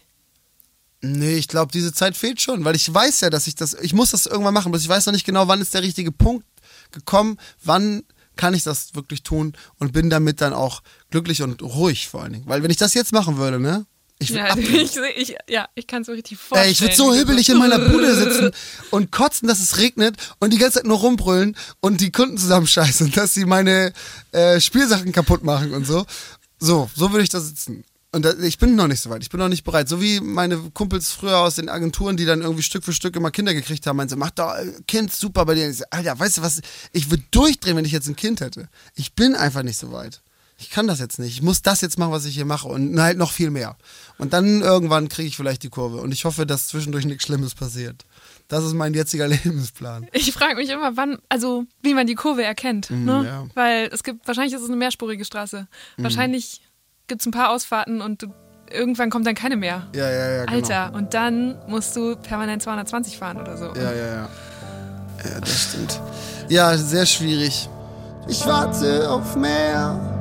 [SPEAKER 1] Nee, ich glaube, diese Zeit fehlt schon, weil ich weiß ja, dass ich das, ich muss das irgendwann machen, bloß ich weiß noch nicht genau, wann ist der richtige Punkt gekommen, wann kann ich das wirklich tun und bin damit dann auch glücklich und ruhig vor allen Dingen. Weil wenn ich das jetzt machen würde, ne, ich würde
[SPEAKER 2] Ja, ich, ich, ja, ich kann es mir richtig vorstellen.
[SPEAKER 1] Ey, ich würde so hibbelig in meiner Bude sitzen und kotzen, dass es regnet und die ganze Zeit nur rumbrüllen und die Kunden zusammenscheißen, dass sie meine äh, Spielsachen kaputt machen und so. So, so würde ich da sitzen. Und da, ich bin noch nicht so weit, ich bin noch nicht bereit. So wie meine Kumpels früher aus den Agenturen, die dann irgendwie Stück für Stück immer Kinder gekriegt haben, meinen so, mach doch äh, Kind super bei dir. Ich so, Alter, weißt du was, ich würde durchdrehen, wenn ich jetzt ein Kind hätte. Ich bin einfach nicht so weit. Ich kann das jetzt nicht. Ich muss das jetzt machen, was ich hier mache und halt noch viel mehr. Und dann irgendwann kriege ich vielleicht die Kurve. Und ich hoffe, dass zwischendurch nichts Schlimmes passiert. Das ist mein jetziger Lebensplan.
[SPEAKER 2] Ich frage mich immer, wann, also wie man die Kurve erkennt. ne?
[SPEAKER 1] Mm, ja. Mm.
[SPEAKER 2] Weil es gibt, wahrscheinlich ist es eine mehrspurige Straße. Wahrscheinlich gibt es ein paar Ausfahrten und du, irgendwann kommt dann keine mehr.
[SPEAKER 1] Ja, ja, ja. Genau.
[SPEAKER 2] Alter, und dann musst du permanent 220 fahren oder so.
[SPEAKER 1] Ja, ja, ja. Ja, das stimmt. Ja, sehr schwierig. Ich warte auf mehr.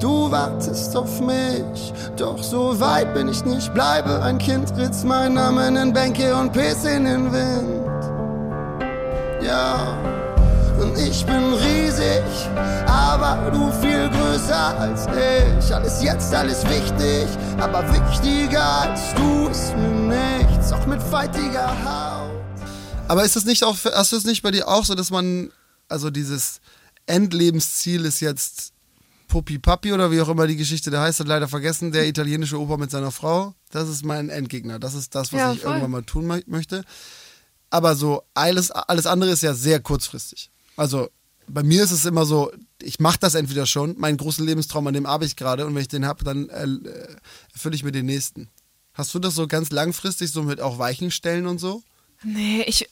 [SPEAKER 1] Du wartest auf mich. Doch so weit bin ich nicht. Bleibe ein Kind, ritz mein Namen in Bänke und Piss in den Wind. Ja. Und ich bin riesig, aber du viel größer als ich. Alles jetzt, alles wichtig, aber wichtiger als du ist mir nichts, auch mit feitiger Haut. Aber ist das nicht auch, hast du es nicht bei dir auch so, dass man, also dieses Endlebensziel ist jetzt Puppi Papi oder wie auch immer die Geschichte da heißt, hat leider vergessen, der italienische Opa mit seiner Frau. Das ist mein Endgegner. Das ist das, was
[SPEAKER 2] Ja,
[SPEAKER 1] ich
[SPEAKER 2] voll.
[SPEAKER 1] irgendwann mal tun mö- möchte. Aber so alles, alles andere ist ja sehr kurzfristig. Also bei mir ist es immer so, ich mache das entweder schon, meinen großen Lebenstraum, an dem arbeite ich gerade und wenn ich den habe, dann äh, erfülle ich mir den nächsten. Hast du das so ganz langfristig, so mit auch Weichenstellen und so?
[SPEAKER 2] Nee, ich.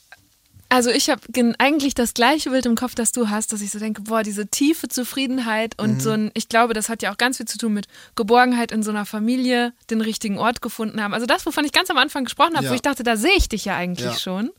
[SPEAKER 2] Also ich habe eigentlich das gleiche Bild im Kopf, das du hast, dass ich so denke, boah, diese tiefe Zufriedenheit und so ein, ich glaube, das hat ja auch ganz viel zu tun mit Geborgenheit in so einer Familie, den richtigen Ort gefunden haben. Also das, wovon ich ganz am Anfang gesprochen habe,
[SPEAKER 1] Ja.
[SPEAKER 2] wo ich dachte, da sehe ich dich ja eigentlich
[SPEAKER 1] Ja.
[SPEAKER 2] schon.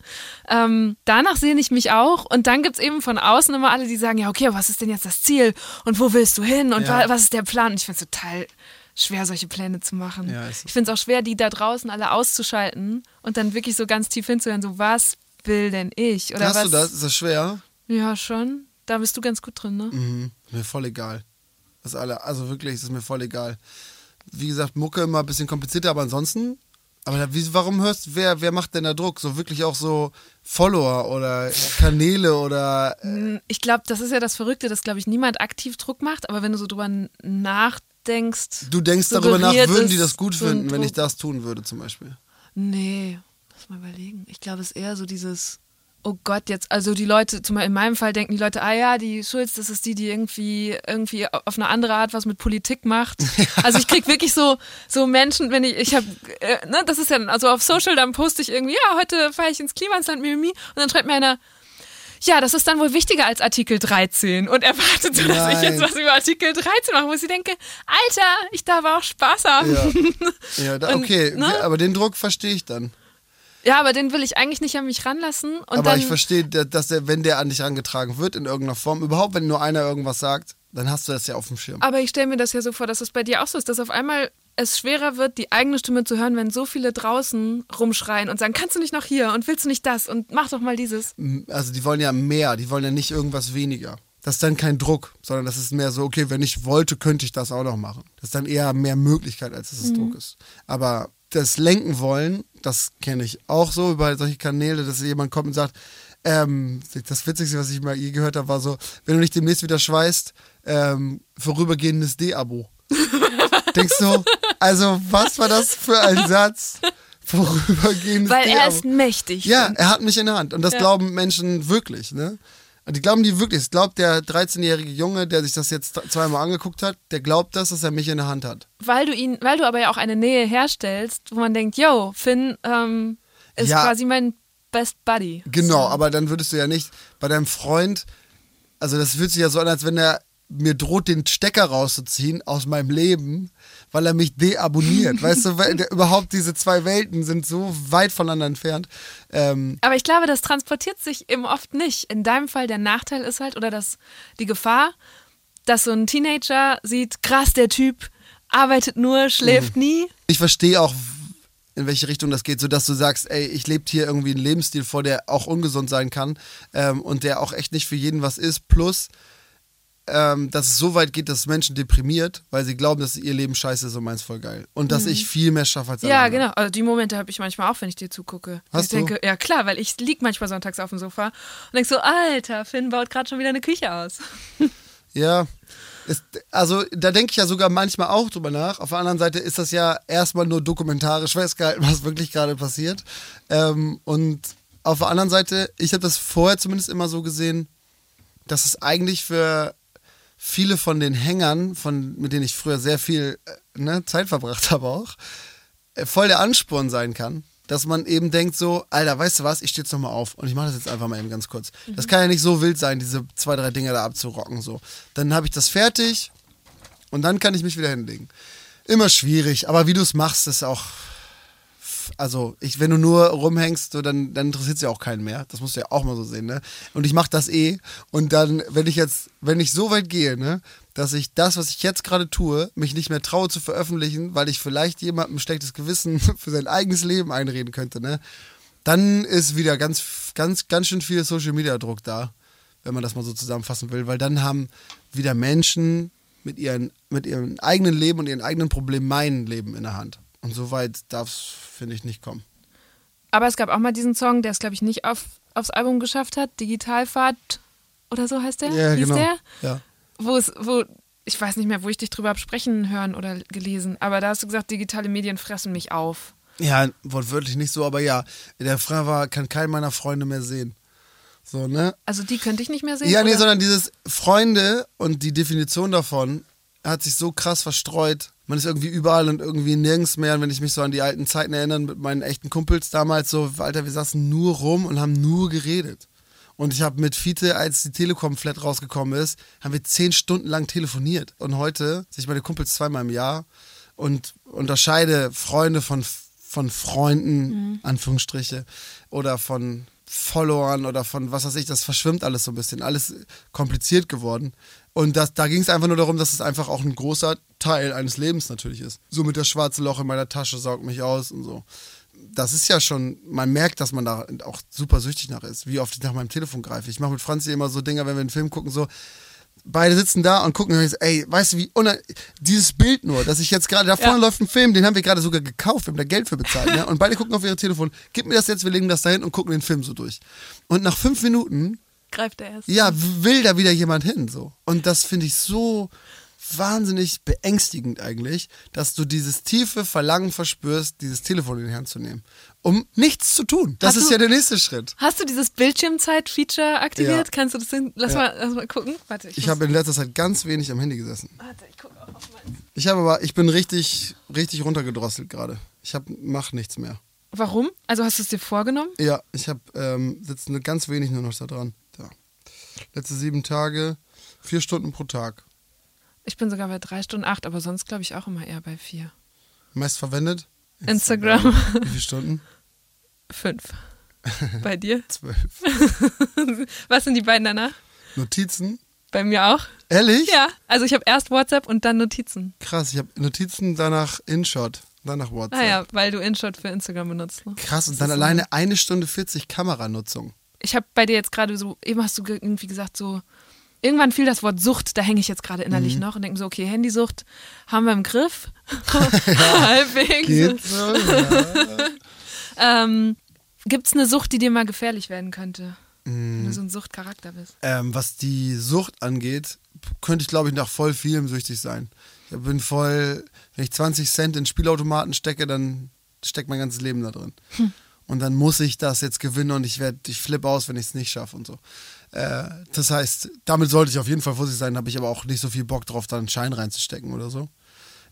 [SPEAKER 2] Ähm, danach sehne ich mich auch und dann gibt's eben von außen immer alle, die sagen, ja, okay, was ist denn jetzt das Ziel und wo willst du hin und
[SPEAKER 1] Ja.
[SPEAKER 2] wa- was ist der Plan? Und ich finde es total schwer, solche Pläne zu machen. Ich finde es auch schwer, die da draußen alle auszuschalten und dann wirklich so ganz tief hinzuhören, so was will denn ich? Oder
[SPEAKER 1] Hast
[SPEAKER 2] was?
[SPEAKER 1] du das? Ist das schwer?
[SPEAKER 2] Ja, schon. Da bist du ganz gut drin, ne?
[SPEAKER 1] Mhm. Mir voll egal. Das alle, also wirklich, es ist mir voll egal. Wie gesagt, Mucke immer ein bisschen komplizierter, aber ansonsten. Aber wie, warum hörst wer, wer macht denn da Druck? So wirklich auch so Follower oder Kanäle oder. äh,
[SPEAKER 2] Ich glaube, das ist ja das Verrückte, dass, glaube ich, niemand aktiv Druck macht, aber wenn du so drüber nachdenkst.
[SPEAKER 1] Du denkst darüber nach, würden die das gut finden, wenn ich das tun würde, zum Beispiel.
[SPEAKER 2] Nee, lass mal überlegen. Ich glaube, es ist eher so dieses, oh Gott, jetzt, also die Leute, zum Beispiel in meinem Fall denken die Leute, ah ja, die Schulz, das ist die, die irgendwie, irgendwie auf eine andere Art was mit Politik macht. Also ich krieg wirklich so, so Menschen, wenn ich, ich habe, äh, ne, das ist ja, also auf Social, dann poste ich irgendwie, ja, heute fahre ich ins Klimasland, Mimimi, und dann schreibt mir einer, ja, das ist dann wohl wichtiger als Artikel 13 und erwartet so, dass ich
[SPEAKER 1] Nein.
[SPEAKER 2] jetzt was über Artikel 13 mache, wo ich denke, Alter, ich darf auch Spaß haben.
[SPEAKER 1] Ja, ja da,
[SPEAKER 2] Und,
[SPEAKER 1] okay,
[SPEAKER 2] ne?
[SPEAKER 1] aber den Druck verstehe ich dann.
[SPEAKER 2] Ja, aber den will ich eigentlich nicht an mich ranlassen. Und
[SPEAKER 1] aber ich verstehe, da- dass der, wenn der an dich herangetragen wird in irgendeiner Form, überhaupt wenn nur einer irgendwas sagt, dann hast du das ja auf dem Schirm.
[SPEAKER 2] aber ich stelle mir das ja so vor, dass es bei dir auch so ist, dass auf einmal es schwerer wird, die eigene Stimme zu hören, wenn so viele draußen rumschreien und sagen, kannst du nicht noch hier und willst du nicht das und mach doch mal dieses.
[SPEAKER 1] also die wollen ja mehr, die wollen ja nicht irgendwas weniger. Das ist dann kein Druck, sondern das ist mehr so, okay, wenn ich wollte, könnte ich das auch noch machen. Das ist dann eher mehr Möglichkeit, als dass es Druck ist. Aber das Lenken wollen, das kenne ich auch so über solche Kanäle, dass jemand kommt und sagt, ähm, das Witzigste, was ich mal je gehört habe, war so, wenn du nicht demnächst wieder schweißt, ähm, vorübergehendes D-Abo. Denkst du, also was war das für ein Satz? Vorübergehendes
[SPEAKER 2] Weil
[SPEAKER 1] D-Abo.
[SPEAKER 2] er ist mächtig.
[SPEAKER 1] Ja, er hat mich in der Hand. Und das glauben Menschen wirklich, ne? Und die glauben die wirklich. Es glaubt der 13-jährige Junge, der sich das jetzt zweimal angeguckt hat, der glaubt das, dass er mich in der Hand hat.
[SPEAKER 2] Weil du ihn, weil du aber ja auch eine Nähe herstellst, wo man denkt, yo, Finn ähm, ist
[SPEAKER 1] Ja.
[SPEAKER 2] quasi mein Best Buddy.
[SPEAKER 1] Genau,
[SPEAKER 2] So.
[SPEAKER 1] aber dann würdest du ja nicht bei deinem Freund, also das fühlt sich ja so an, als wenn er mir droht, den Stecker rauszuziehen aus meinem Leben, weil er mich deabonniert. weißt du, weil der, überhaupt diese zwei Welten sind so weit voneinander entfernt. Ähm,
[SPEAKER 2] Aber ich glaube, das transportiert sich eben oft nicht. In deinem Fall der Nachteil ist halt, oder das, die Gefahr, dass so ein Teenager sieht, krass, der Typ arbeitet nur, schläft
[SPEAKER 1] Mhm.
[SPEAKER 2] nie.
[SPEAKER 1] ich verstehe auch, in welche Richtung das geht, sodass du sagst, ey, ich lebe hier irgendwie einen Lebensstil vor, der auch ungesund sein kann ähm, und der auch echt nicht für jeden was ist. Plus, ähm, dass es so weit geht, dass Menschen deprimiert, weil sie glauben, dass ihr Leben scheiße ist und meins voll geil. Und dass ich viel mehr schaffe als
[SPEAKER 2] Mhm. Ja,
[SPEAKER 1] anderen.
[SPEAKER 2] genau. Also die Momente habe ich manchmal auch, wenn ich dir zugucke.
[SPEAKER 1] Hast
[SPEAKER 2] ich
[SPEAKER 1] du?
[SPEAKER 2] denke, ja klar, weil ich lieg manchmal sonntags auf dem Sofa und denk so, Alter, Finn baut gerade schon wieder eine Küche aus.
[SPEAKER 1] Ja. Es, also da denke ich ja sogar manchmal auch drüber nach. Auf der anderen Seite ist das ja erstmal nur dokumentarisch festgehalten, was wirklich gerade passiert. Ähm, und auf der anderen Seite, ich habe das vorher zumindest immer so gesehen, dass es eigentlich für viele von den Hängern, von, mit denen ich früher sehr viel äh, ne, Zeit verbracht habe auch, äh, voll der Ansporn sein kann, dass man eben denkt so, Alter, weißt du was, ich stehe jetzt nochmal auf und ich mache das jetzt einfach mal eben ganz kurz. Das kann ja nicht so wild sein, diese zwei, drei Dinge da abzurocken so. Dann habe ich das fertig und dann kann ich mich wieder hinlegen. Immer schwierig, aber wie du es machst, ist auch also ich, wenn du nur rumhängst, so, dann, dann interessiert es ja auch keinen mehr. Das musst du ja auch mal so sehen, ne? Und ich mache das eh. Und dann, wenn ich jetzt, wenn ich so weit gehe, ne, dass ich das, was ich jetzt gerade tue, mich nicht mehr traue zu veröffentlichen, weil ich vielleicht jemandem ein schlechtes Gewissen für sein eigenes Leben einreden könnte, ne? Dann ist wieder ganz, ganz, ganz schön viel Social Media Druck da, wenn man das mal so zusammenfassen will, weil dann haben wieder Menschen mit ihren, mit ihrem eigenen Leben und ihren eigenen Problemen mein Leben in der Hand. Und so weit darf es, finde ich, nicht kommen.
[SPEAKER 2] Aber es gab auch mal diesen Song, der es, glaube ich, nicht auf, aufs Album geschafft hat. Digitalfahrt oder so heißt der?
[SPEAKER 1] Ja,
[SPEAKER 2] Hieß
[SPEAKER 1] genau.
[SPEAKER 2] der?
[SPEAKER 1] Ja.
[SPEAKER 2] Wo es, wo, ich weiß nicht mehr, wo ich dich drüber hab sprechen hören oder gelesen, aber da hast du gesagt, digitale Medien fressen mich auf.
[SPEAKER 1] Ja, wortwörtlich nicht so, aber ja. Der Frage war, kann keinen meiner Freunde mehr sehen. So, ne?
[SPEAKER 2] Also die könnte ich nicht mehr sehen.
[SPEAKER 1] Ja, nee,
[SPEAKER 2] oder?
[SPEAKER 1] sondern dieses Freunde und die Definition davon hat sich so krass verstreut. Man ist irgendwie überall und irgendwie nirgends mehr. Und wenn ich mich so an die alten Zeiten erinnere mit meinen echten Kumpels damals, so, Alter, wir saßen nur rum und haben nur geredet. Und ich habe mit Fiete, als die Telekom-Flat rausgekommen ist, haben wir zehn Stunden lang telefoniert. Und heute sehe ich meine Kumpels zweimal im Jahr und unterscheide Freunde von, von Freunden, Anführungsstriche, oder von Followern oder von was weiß ich, das verschwimmt alles so ein bisschen, alles kompliziert geworden. Und das, da ging es einfach nur darum, dass es einfach auch ein großer Teil eines Lebens natürlich ist. So mit das schwarze Loch in meiner Tasche saugt mich aus und so. Das ist ja schon, man merkt, dass man da auch super süchtig nach ist, wie oft ich nach meinem Telefon greife. Ich mache mit Franzi immer so Dinger, wenn wir einen Film gucken, so, beide sitzen da und gucken, und ey, weißt du, wie dieses Bild nur, dass ich jetzt gerade, da vorne
[SPEAKER 2] Ja.
[SPEAKER 1] läuft ein Film, den haben wir gerade sogar gekauft, wir haben da Geld für bezahlt, ne? und beide gucken auf ihre Telefon, gib mir das jetzt, wir legen das dahin und gucken den Film so durch. Und nach fünf Minuten,
[SPEAKER 2] Greift er erst.
[SPEAKER 1] ja, will da wieder jemand hin, so. Und das finde ich so wahnsinnig beängstigend eigentlich, dass du dieses tiefe Verlangen verspürst, dieses Telefon in die Hand zu nehmen, um nichts zu tun. Das
[SPEAKER 2] Hast
[SPEAKER 1] ist
[SPEAKER 2] du-
[SPEAKER 1] ja der nächste Schritt.
[SPEAKER 2] Hast du dieses Bildschirmzeit-Feature aktiviert?
[SPEAKER 1] Ja.
[SPEAKER 2] Kannst du das hin? Lass,
[SPEAKER 1] Ja.
[SPEAKER 2] mal, lass mal gucken. Warte, ich,
[SPEAKER 1] Ich habe in letzter Zeit ganz wenig am Handy gesessen.
[SPEAKER 2] Warte, ich gucke auch auf meins.
[SPEAKER 1] Ich habe aber, ich bin richtig, richtig runtergedrosselt gerade. Ich hab, mach nichts mehr.
[SPEAKER 2] Warum? Also hast du es dir vorgenommen?
[SPEAKER 1] Ja, ich habe, ähm, sitze ganz wenig nur noch da dran. Da. Letzte sieben Tage, vier Stunden pro Tag.
[SPEAKER 2] Ich bin sogar bei drei Stunden acht, aber sonst glaube ich auch immer eher bei vier.
[SPEAKER 1] Meist verwendet?
[SPEAKER 2] Instagram.
[SPEAKER 1] Wie viele Stunden?
[SPEAKER 2] Fünf. Bei dir?
[SPEAKER 1] Zwölf.
[SPEAKER 2] Was sind die beiden danach?
[SPEAKER 1] Notizen?
[SPEAKER 2] Bei mir auch.
[SPEAKER 1] Ehrlich?
[SPEAKER 2] Ja, also ich habe erst WhatsApp und dann Notizen.
[SPEAKER 1] Krass, ich habe Notizen, danach InShot, danach WhatsApp.
[SPEAKER 2] Ah ja, weil du InShot für Instagram benutzt. Ne?
[SPEAKER 1] Krass, und dann
[SPEAKER 2] so
[SPEAKER 1] alleine eine Stunde 40 Kameranutzung.
[SPEAKER 2] Ich habe bei dir jetzt gerade so, eben hast du ge- irgendwie gesagt, so, irgendwann fiel das Wort Sucht, da hänge ich jetzt gerade innerlich
[SPEAKER 1] Mhm.
[SPEAKER 2] noch und denke mir so, okay, Handysucht haben wir im Griff. Halbwegs.
[SPEAKER 1] So, ja.
[SPEAKER 2] Ähm, Gibt es eine Sucht, die dir mal gefährlich werden könnte? Wenn du so ein Suchtcharakter bist.
[SPEAKER 1] Ähm, was die Sucht angeht, könnte ich glaube ich nach voll vielem süchtig sein. Ich bin voll, wenn ich 20 Cent in Spielautomaten stecke, dann steckt mein ganzes Leben da drin. Und dann muss ich das jetzt gewinnen und ich werde, ich flippe aus, wenn ich es nicht schaffe und so. Äh, das heißt, damit sollte ich auf jeden Fall vorsichtig sein, habe ich aber auch nicht so viel Bock drauf, da einen Schein reinzustecken oder so.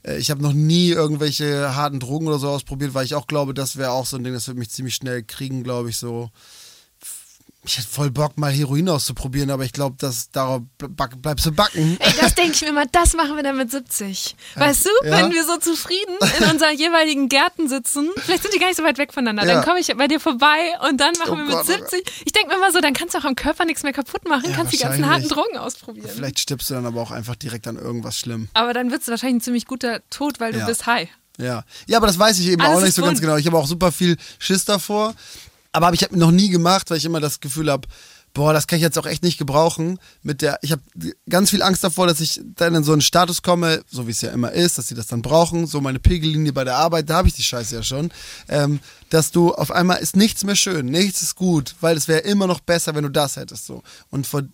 [SPEAKER 1] Äh, ich habe noch nie irgendwelche harten Drogen oder so ausprobiert, weil ich auch glaube, das wäre auch so ein Ding, das würde mich ziemlich schnell kriegen, glaube ich, so ich hätte voll Bock, mal Heroin auszuprobieren, aber ich glaube, dass darauf bleibst du backen.
[SPEAKER 2] Ey, das denke ich mir mal, das machen wir dann mit 70. Weißt du, ja? wenn wir so zufrieden in unseren jeweiligen Gärten sitzen, vielleicht sind die gar nicht so weit weg voneinander, ja. dann komme ich bei dir vorbei und dann machen oh wir mit Gott, 70. Oh ich denke mir mal so, dann kannst du auch am Körper nichts mehr kaputt machen, ja, kannst die ganzen harten Drogen ausprobieren.
[SPEAKER 1] Vielleicht stirbst du dann aber auch einfach direkt an irgendwas schlimm.
[SPEAKER 2] Aber dann wird es wahrscheinlich ein ziemlich guter Tod, weil du bist high.
[SPEAKER 1] Ja. ja, aber das weiß ich eben Alles auch nicht so ganz genau. Ich habe auch super viel Schiss davor. Aber hab ich habe noch nie gemacht, weil ich immer das Gefühl habe, boah, das kann ich jetzt auch echt nicht gebrauchen. Mit der, ich habe ganz viel Angst davor, dass ich dann in so einen Status komme, so wie es ja immer ist, dass sie das dann brauchen. So meine Pegellinie bei der Arbeit, da habe ich die Scheiße ja schon. Ähm, dass du auf einmal ist nichts mehr schön, nichts ist gut, weil es wäre immer noch besser, wenn du das hättest so. Und vor,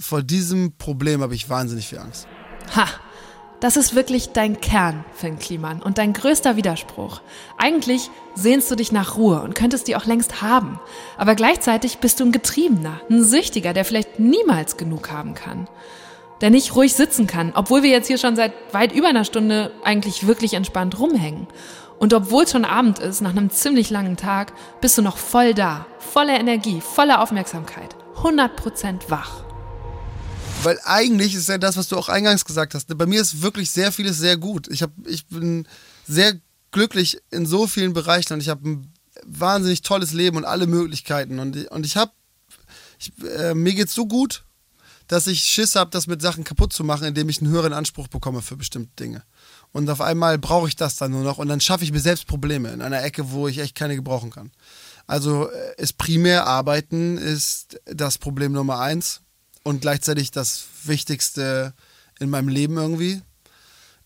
[SPEAKER 1] vor diesem Problem habe ich wahnsinnig viel Angst.
[SPEAKER 2] Ha. Das ist wirklich dein Kern, Finn Kliman, und dein größter Widerspruch. Eigentlich sehnst du dich nach Ruhe und könntest die auch längst haben. Aber gleichzeitig bist du ein Getriebener, ein Süchtiger, der vielleicht niemals genug haben kann. Der nicht ruhig sitzen kann, obwohl wir jetzt hier schon seit weit über einer Stunde eigentlich wirklich entspannt rumhängen. Und obwohl es schon Abend ist, nach einem ziemlich langen Tag, bist du noch voll da, voller Energie, voller Aufmerksamkeit, 100% wach.
[SPEAKER 1] Weil eigentlich ist ja das, was du auch eingangs gesagt hast. Bei mir ist wirklich sehr vieles sehr gut. Ich, hab, ich bin sehr glücklich in so vielen Bereichen und ich habe ein wahnsinnig tolles Leben und alle Möglichkeiten. Und, und ich habe, äh, mir geht's so gut, dass ich Schiss habe, das mit Sachen kaputt zu machen, indem ich einen höheren Anspruch bekomme für bestimmte Dinge. Und auf einmal brauche ich das dann nur noch und dann schaffe ich mir selbst Probleme in einer Ecke, wo ich echt keine gebrauchen kann. Also äh, ist primär Arbeiten ist das Problem Nummer eins und gleichzeitig das Wichtigste in meinem Leben irgendwie.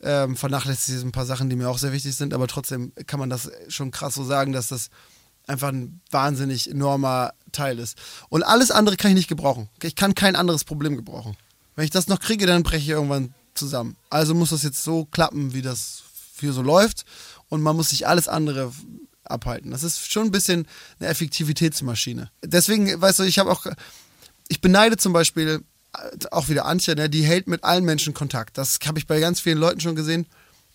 [SPEAKER 1] Ähm, vernachlässigt ein paar Sachen, die mir auch sehr wichtig sind, aber trotzdem kann man das schon krass so sagen, dass das einfach ein wahnsinnig enormer Teil ist. Und alles andere kann ich nicht gebrauchen. Ich kann kein anderes Problem gebrauchen. Wenn ich das noch kriege, dann breche ich irgendwann zusammen. Also muss das jetzt so klappen, wie das hier so läuft. Und man muss sich alles andere abhalten. Das ist schon ein bisschen eine Effektivitätsmaschine. Deswegen, weißt du, ich habe auch ich beneide zum Beispiel äh, auch wieder Antje, ne, die hält mit allen Menschen Kontakt. Das habe ich bei ganz vielen Leuten schon gesehen.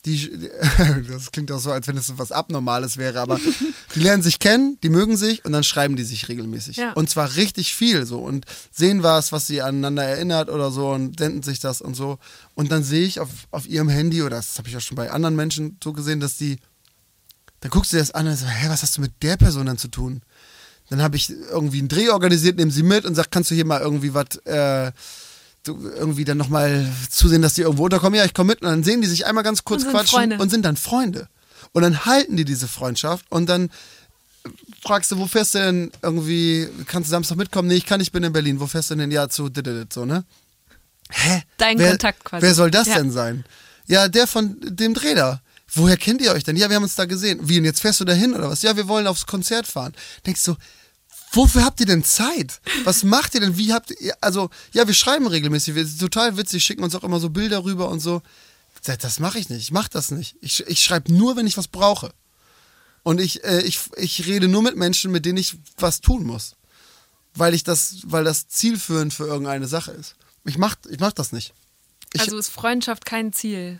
[SPEAKER 1] Die, das klingt auch so, als wenn es so was Abnormales wäre, aber die lernen sich kennen, die mögen sich und dann schreiben die sich regelmäßig. Ja. Und zwar richtig viel so und sehen was, was sie aneinander erinnert oder so und senden sich das und so. Und dann sehe ich auf, auf ihrem Handy, oder das habe ich auch schon bei anderen Menschen so gesehen, dass die, dann guckst du dir das an und so, hä, was hast du mit der Person dann zu tun? Dann habe ich irgendwie einen Dreh organisiert, nehme sie mit und sag, kannst du hier mal irgendwie was, äh, irgendwie dann nochmal zusehen, dass die irgendwo unterkommen. Ja, ich komme mit und dann sehen die sich einmal ganz kurz und quatschen Freunde. und sind dann Freunde. Und dann halten die diese Freundschaft und dann fragst du, wo fährst du denn irgendwie, kannst du Samstag mitkommen? Nee, ich kann nicht, bin in Berlin. Wo fährst du denn? Ja, zu so, ne? Hä?
[SPEAKER 2] Dein wer, Kontakt quasi.
[SPEAKER 1] Wer soll das ja. denn sein? Ja, der von dem Dreh da. Woher kennt ihr euch denn? Ja, wir haben uns da gesehen. Wie, und jetzt fährst du da hin oder was? Ja, wir wollen aufs Konzert fahren. Denkst du, Wofür habt ihr denn Zeit? Was macht ihr denn? Wie habt ihr, also, ja, wir schreiben regelmäßig, wir sind total witzig, schicken uns auch immer so Bilder rüber und so. Das mache ich nicht, ich mache das nicht. Ich, ich schreibe nur, wenn ich was brauche. Und ich, äh, ich, ich rede nur mit Menschen, mit denen ich was tun muss. Weil ich das, weil das zielführend für irgendeine Sache ist. Ich mach, ich mach das nicht.
[SPEAKER 2] Ich, also ist Freundschaft kein Ziel?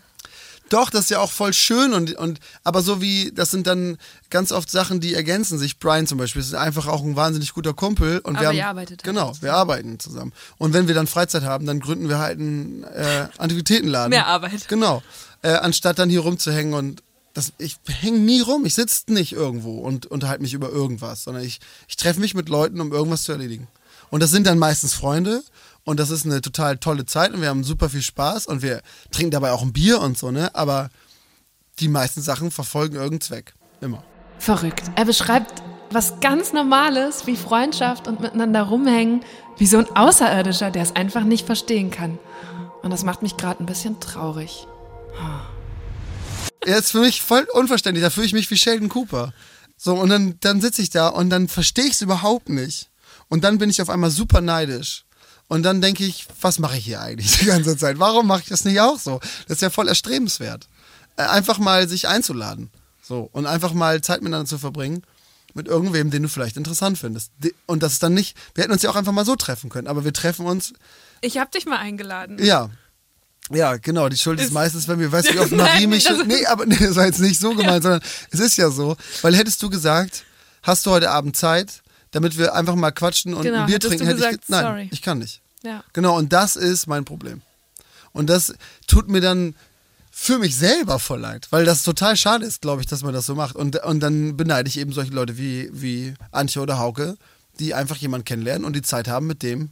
[SPEAKER 1] Doch, das ist ja auch voll schön und, und aber so wie, das sind dann ganz oft Sachen, die ergänzen sich. Brian zum Beispiel ist einfach auch ein wahnsinnig guter Kumpel und
[SPEAKER 2] aber
[SPEAKER 1] wir
[SPEAKER 2] haben, arbeitet
[SPEAKER 1] halt genau, wir arbeiten zusammen. Und wenn wir dann Freizeit haben, dann gründen wir halt einen äh, Antiquitätenladen.
[SPEAKER 2] Mehr Arbeit.
[SPEAKER 1] Genau. Äh, anstatt dann hier rumzuhängen und das, ich hänge nie rum, ich sitze nicht irgendwo und unterhalte mich über irgendwas, sondern ich, ich treffe mich mit Leuten, um irgendwas zu erledigen. Und das sind dann meistens Freunde und das ist eine total tolle Zeit und wir haben super viel Spaß und wir trinken dabei auch ein Bier und so, ne? Aber die meisten Sachen verfolgen irgendeinen Zweck. Immer.
[SPEAKER 2] Verrückt. Er beschreibt was ganz Normales wie Freundschaft und miteinander rumhängen, wie so ein Außerirdischer, der es einfach nicht verstehen kann. Und das macht mich gerade ein bisschen traurig.
[SPEAKER 1] Er ist für mich voll unverständlich. Da fühle ich mich wie Sheldon Cooper. So, und dann, dann sitze ich da und dann verstehe ich es überhaupt nicht. Und dann bin ich auf einmal super neidisch. Und dann denke ich, was mache ich hier eigentlich die ganze Zeit? Warum mache ich das nicht auch so? Das ist ja voll erstrebenswert. Äh, einfach mal sich einzuladen. So. Und einfach mal Zeit miteinander zu verbringen. mit irgendwem, den du vielleicht interessant findest. Und das ist dann nicht, wir hätten uns ja auch einfach mal so treffen können, aber wir treffen uns,
[SPEAKER 2] Ich habe dich mal eingeladen.
[SPEAKER 1] ja. Ja, genau, die Schuld ist,
[SPEAKER 2] Ist-
[SPEAKER 1] meistens, wenn wir, weißt du, wie oft Marie mich, nee, aber nee, das war jetzt nicht so gemeint, sondern es ist ja so, weil hättest du gesagt, hast du heute Abend Zeit, damit wir einfach mal quatschen und
[SPEAKER 2] Genau,
[SPEAKER 1] ein Bier trinken, hätte ich,
[SPEAKER 2] gesagt,
[SPEAKER 1] ge- nein,
[SPEAKER 2] sorry.
[SPEAKER 1] ich kann nicht.
[SPEAKER 2] Ja.
[SPEAKER 1] Genau, und das ist mein Problem. Und das tut mir dann für mich selber voll leid, weil das total schade ist, glaube ich, dass man das so macht. Und, und dann beneide ich eben solche Leute wie, wie Antje oder Hauke, die einfach jemanden kennenlernen und die Zeit haben, mit dem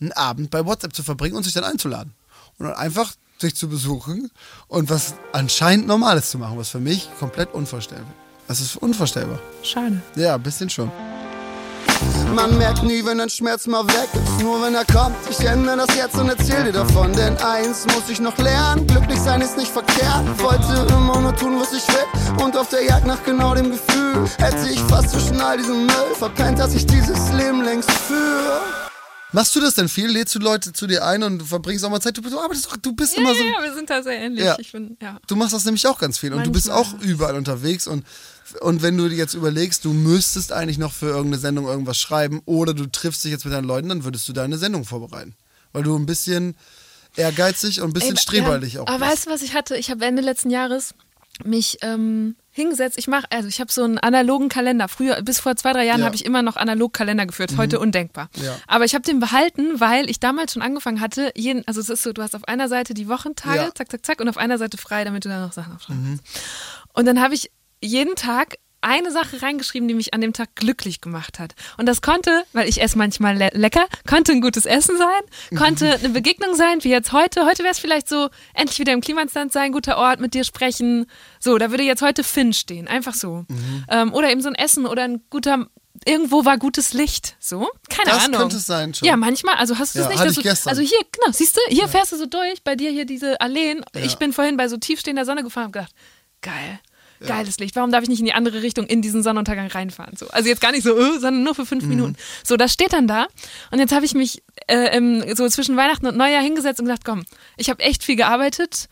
[SPEAKER 1] einen Abend bei WhatsApp zu verbringen und sich dann einzuladen. Und dann einfach sich zu besuchen und was anscheinend Normales zu machen, was für mich komplett unvorstellbar Das ist unvorstellbar.
[SPEAKER 2] Schade.
[SPEAKER 1] Ja, ein bisschen schon.
[SPEAKER 3] Man merkt nie, wenn ein Schmerz mal weg ist, nur wenn er kommt. Ich ändere das jetzt und erzähl dir davon, denn eins muss ich noch lernen. Glücklich sein ist nicht verkehrt. Wollte immer nur tun, was ich will. Und auf der Jagd nach genau dem Gefühl hätte ich fast zwischen all diesem Müll verpennt, dass ich dieses Leben längst führe.
[SPEAKER 1] Machst du das denn viel? Lädst du Leute zu dir ein und du verbringst auch mal Zeit? Du, du arbeitest doch, du bist
[SPEAKER 2] Ja,
[SPEAKER 1] immer
[SPEAKER 2] ja,
[SPEAKER 1] so.
[SPEAKER 2] ja, wir sind da sehr ähnlich.
[SPEAKER 1] Ja.
[SPEAKER 2] Ich bin, ja.
[SPEAKER 1] Du machst das nämlich auch ganz viel und du bist auch
[SPEAKER 2] Manchmal.
[SPEAKER 1] überall unterwegs und und wenn du dir jetzt überlegst, du müsstest eigentlich noch für irgendeine Sendung irgendwas schreiben oder du triffst dich jetzt mit deinen Leuten, dann würdest du deine Sendung vorbereiten, weil du ein bisschen ehrgeizig und ein bisschen
[SPEAKER 2] Ey,
[SPEAKER 1] streberlich
[SPEAKER 2] ja,
[SPEAKER 1] auch
[SPEAKER 2] Aber
[SPEAKER 1] bist.
[SPEAKER 2] weißt du, was ich hatte? Ich habe Ende letzten Jahres mich ähm, hingesetzt. Ich mache, also ich habe so einen analogen Kalender. Früher, bis vor zwei, drei Jahren
[SPEAKER 1] Ja.
[SPEAKER 2] habe ich immer noch analog Kalender geführt. Heute undenkbar.
[SPEAKER 1] Ja.
[SPEAKER 2] Aber ich habe den behalten, weil ich damals schon angefangen hatte. Jeden, also es ist so, du hast auf einer Seite die Wochentage,
[SPEAKER 1] Ja.
[SPEAKER 2] zack, zack, zack, und auf einer Seite frei, damit du dann noch Sachen aufschreiben kannst. Und dann habe ich jeden Tag eine Sache reingeschrieben, die mich an dem Tag glücklich gemacht hat. Und das konnte, weil ich esse manchmal le lecker, konnte ein gutes Essen sein, konnte eine Begegnung sein, wie jetzt heute. Heute wäre es vielleicht so, endlich wieder im Klimansland sein, guter Ort, mit dir sprechen. So, da würde jetzt heute Finn stehen, einfach so. Ähm, oder eben so ein Essen oder ein guter, irgendwo war gutes Licht. So, keine
[SPEAKER 1] Das
[SPEAKER 2] Ahnung.
[SPEAKER 1] könnte es sein schon.
[SPEAKER 2] Ja, manchmal, also hast du es
[SPEAKER 1] Ja,
[SPEAKER 2] nicht,
[SPEAKER 1] hatte ich gestern.
[SPEAKER 2] also hier, genau, siehst du, hier fährst du so durch, bei dir hier diese Alleen. Ich bin vorhin bei so tiefstehender Sonne gefahren und gedacht, geil. Geiles Licht. Warum darf ich nicht in die andere Richtung in diesen Sonnenuntergang reinfahren? So, also jetzt gar nicht so, äh, sondern nur für
[SPEAKER 1] Mhm.
[SPEAKER 2] fünf Minuten. So, das steht dann da. Und jetzt habe ich mich äh, im, so zwischen Weihnachten und Neujahr hingesetzt und gedacht, komm, ich habe echt viel gearbeitet,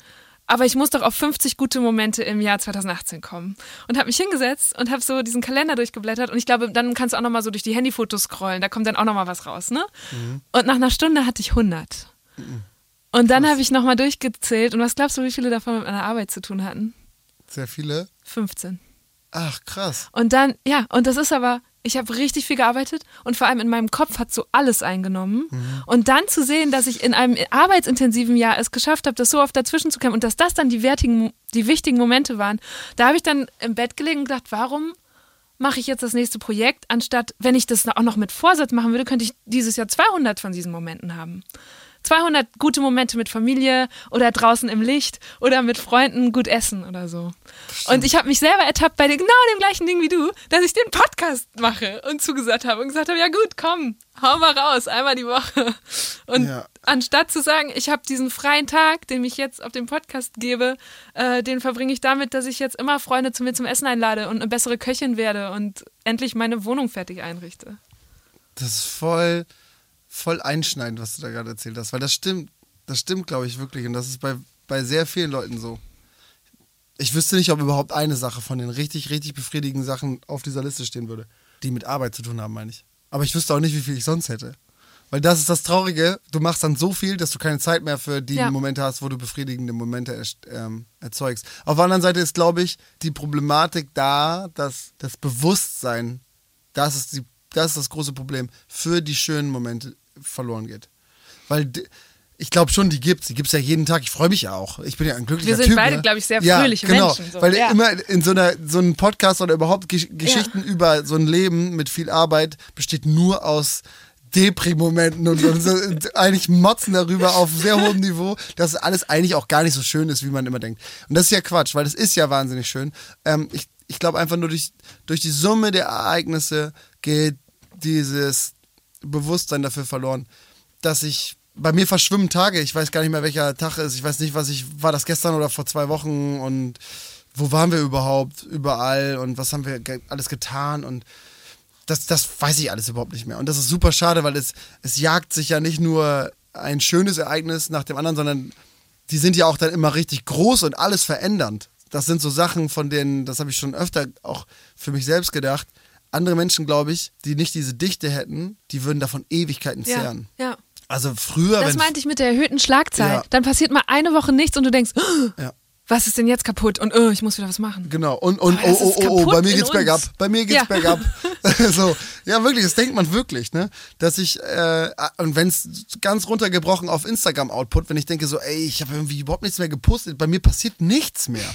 [SPEAKER 2] aber ich muss doch auf 50 gute Momente im Jahr 2018 kommen. Und habe mich hingesetzt und habe so diesen Kalender durchgeblättert. Und ich glaube, dann kannst du auch nochmal so durch die Handyfotos scrollen. Da kommt dann auch nochmal was raus, ne?
[SPEAKER 1] Mhm.
[SPEAKER 2] Und nach einer Stunde hatte ich 100. Und dann habe ich nochmal durchgezählt. Und was glaubst du, wie viele davon mit meiner Arbeit zu tun hatten?
[SPEAKER 1] Sehr viele.
[SPEAKER 2] 15.
[SPEAKER 1] Ach, krass.
[SPEAKER 2] Und dann, ja, und das ist aber, ich habe richtig viel gearbeitet und vor allem in meinem Kopf hat so alles eingenommen. Und dann zu sehen, dass ich in einem arbeitsintensiven Jahr es geschafft habe, das so oft dazwischen zu kämpfen und dass das dann die wertigen, die wichtigen Momente waren, da habe ich dann im Bett gelegen und gedacht, warum mache ich jetzt das nächste Projekt, anstatt, wenn ich das auch noch mit Vorsatz machen würde, könnte ich dieses Jahr 200 von diesen Momenten haben. 200 gute Momente mit Familie oder draußen im Licht oder mit Freunden gut essen oder so. Und ich habe mich selber ertappt bei genau dem gleichen Ding wie du, dass ich den Podcast mache und zugesagt habe und gesagt habe, ja gut, komm, hau mal raus, einmal die Woche. Und
[SPEAKER 1] Ja.
[SPEAKER 2] anstatt zu sagen, ich habe diesen freien Tag, den ich jetzt auf dem Podcast gebe, äh, den verbringe ich damit, dass ich jetzt immer Freunde zu mir zum Essen einlade und eine bessere Köchin werde und endlich meine Wohnung fertig einrichte.
[SPEAKER 1] Das ist voll, voll einschneidend, was du da gerade erzählt hast. Weil das stimmt, das stimmt, glaube ich, wirklich. Und das ist bei, bei sehr vielen Leuten so. Ich wüsste nicht, ob überhaupt eine Sache von den richtig, richtig befriedigenden Sachen auf dieser Liste stehen würde, die mit Arbeit zu tun haben, meine ich. Aber ich wüsste auch nicht, wie viel ich sonst hätte. Weil das ist das Traurige, du machst dann so viel, dass du keine Zeit mehr für die
[SPEAKER 2] Ja.
[SPEAKER 1] Momente hast, wo du befriedigende Momente erst- ähm, erzeugst. Auf der anderen Seite ist, glaube ich, die Problematik da, dass das Bewusstsein, das ist, die, das ist das große Problem, für die schönen Momente verloren geht. Weil ich glaube schon, die gibt's. Die gibt's ja jeden Tag. Ich freue mich ja auch. Ich bin ja ein glücklicher
[SPEAKER 2] Wir sind
[SPEAKER 1] Typ.
[SPEAKER 2] beide,
[SPEAKER 1] ne?
[SPEAKER 2] glaub ich, sehr
[SPEAKER 1] ja,
[SPEAKER 2] fröhliche
[SPEAKER 1] genau,
[SPEAKER 2] Menschen, so,
[SPEAKER 1] Weil
[SPEAKER 2] ja.
[SPEAKER 1] immer in so einer so einem Podcast oder überhaupt Gesch Geschichten über so ein Leben mit viel Arbeit besteht nur aus Depri-Momenten und, und eigentlich motzen darüber auf sehr hohem Niveau, dass alles eigentlich auch gar nicht so schön ist, wie man immer denkt. Und das ist ja Quatsch, weil das ist ja wahnsinnig schön. Ähm, ich ich glaube einfach nur durch, durch die Summe der Ereignisse geht dieses Bewusstsein dafür verloren, dass ich bei mir verschwimmen Tage. Ich weiß gar nicht mehr, welcher Tag ist. Ich weiß nicht, was ich war das gestern oder vor zwei Wochen und wo waren wir überhaupt überall und was haben wir ge alles getan und das, das weiß ich alles überhaupt nicht mehr. Und das ist super schade, weil es, es jagt sich ja nicht nur ein schönes Ereignis nach dem anderen, sondern die sind ja auch dann immer richtig groß und alles verändernd. Das sind so Sachen, von denen, das habe ich schon öfter auch für mich selbst gedacht. Andere Menschen, glaube ich, die nicht diese Dichte hätten, die würden davon Ewigkeiten
[SPEAKER 2] Ja,
[SPEAKER 1] zehren.
[SPEAKER 2] ja.
[SPEAKER 1] Also früher,
[SPEAKER 2] Das
[SPEAKER 1] wenn
[SPEAKER 2] meinte ich mit der erhöhten Schlagzeit.
[SPEAKER 1] Ja.
[SPEAKER 2] Dann passiert mal eine Woche nichts und du denkst, oh,
[SPEAKER 1] ja.
[SPEAKER 2] was ist denn jetzt kaputt? Und oh, ich muss wieder was machen.
[SPEAKER 1] Genau, und, und oh, oh, oh, oh, bei mir geht's bergab. Bei mir geht's
[SPEAKER 2] Ja.
[SPEAKER 1] bergab. so, ja, wirklich, das denkt man wirklich, ne? Dass ich, äh, und wenn's ganz runtergebrochen auf Instagram-Output, wenn ich denke so, ey, ich habe irgendwie überhaupt nichts mehr gepostet, bei mir passiert nichts mehr.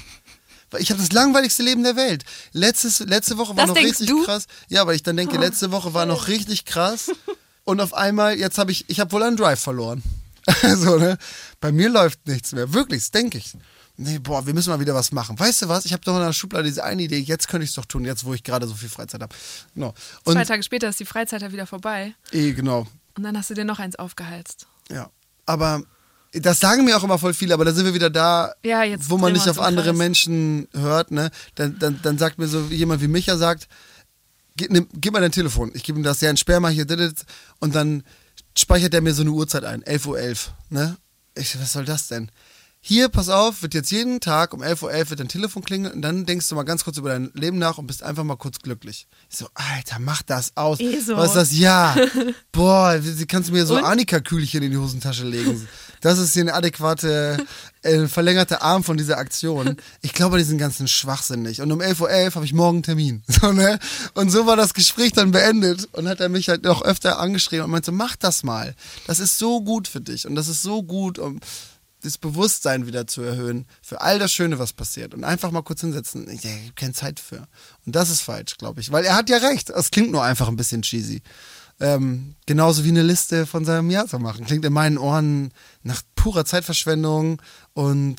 [SPEAKER 1] Ich habe das langweiligste Leben der Welt. Letztes, letzte Woche war
[SPEAKER 2] Das
[SPEAKER 1] noch richtig
[SPEAKER 2] du? Oh.
[SPEAKER 1] krass. Ja, weil ich dann denke, letzte Woche war noch richtig krass. Und auf einmal, jetzt habe ich, ich habe wohl einen Drive verloren. so, ne? Bei mir läuft nichts mehr. Wirklich, denke ich. Nee, boah, wir müssen mal wieder was machen. Weißt du was? Ich habe doch in der Schublade diese eine Idee. Jetzt könnte ich es doch tun, jetzt wo ich gerade so viel Freizeit habe. Genau. Und,
[SPEAKER 2] Zwei Tage später ist die Freizeit ja wieder vorbei.
[SPEAKER 1] eh, genau.
[SPEAKER 2] Und dann hast du dir noch eins aufgeheizt.
[SPEAKER 1] Ja. Aber das sagen mir auch immer voll viele, aber da sind wir wieder da,
[SPEAKER 2] Ja,
[SPEAKER 1] wo man nicht auf andere
[SPEAKER 2] Kreis.
[SPEAKER 1] Menschen hört, ne? Dann, dann, dann sagt mir so jemand wie Micha sagt, gib, nimm, gib mal dein Telefon. Ich gebe ihm das, ja, entsperr mal hier, und dann speichert er mir so eine Uhrzeit ein, 11.11 Uhr, ne? Ich was soll das denn? Hier, pass auf, wird jetzt jeden Tag um 11.11 Uhr wird dein Telefon klingeln und dann denkst du mal ganz kurz über dein Leben nach und bist einfach mal kurz glücklich. Ich so, Alter, mach das aus.
[SPEAKER 2] Eh so.
[SPEAKER 1] Was ist das? Ja. Boah, wie kannst du mir so
[SPEAKER 2] Und?
[SPEAKER 1] Annika-Kühlchen in die Hosentasche legen. Das ist hier eine adäquate, äh, verlängerte Arm von dieser Aktion. Ich glaube diesen ganzen Schwachsinn nicht. Und um 11.11 Uhr habe ich morgen einen Termin. So, ne? Und so war das Gespräch dann beendet. Und hat er mich halt noch öfter angeschrieben und meinte, mach das mal. Das ist so gut für dich. Und das ist so gut, um das Bewusstsein wieder zu erhöhen für all das Schöne, was passiert. Und einfach mal kurz hinsetzen. Ich habe keine Zeit für. Und das ist falsch, glaube ich. Weil er hat ja recht. Es klingt nur einfach ein bisschen cheesy. Ähm, genauso wie eine Liste von seinem Jahr zu machen. Klingt in meinen Ohren nach purer Zeitverschwendung und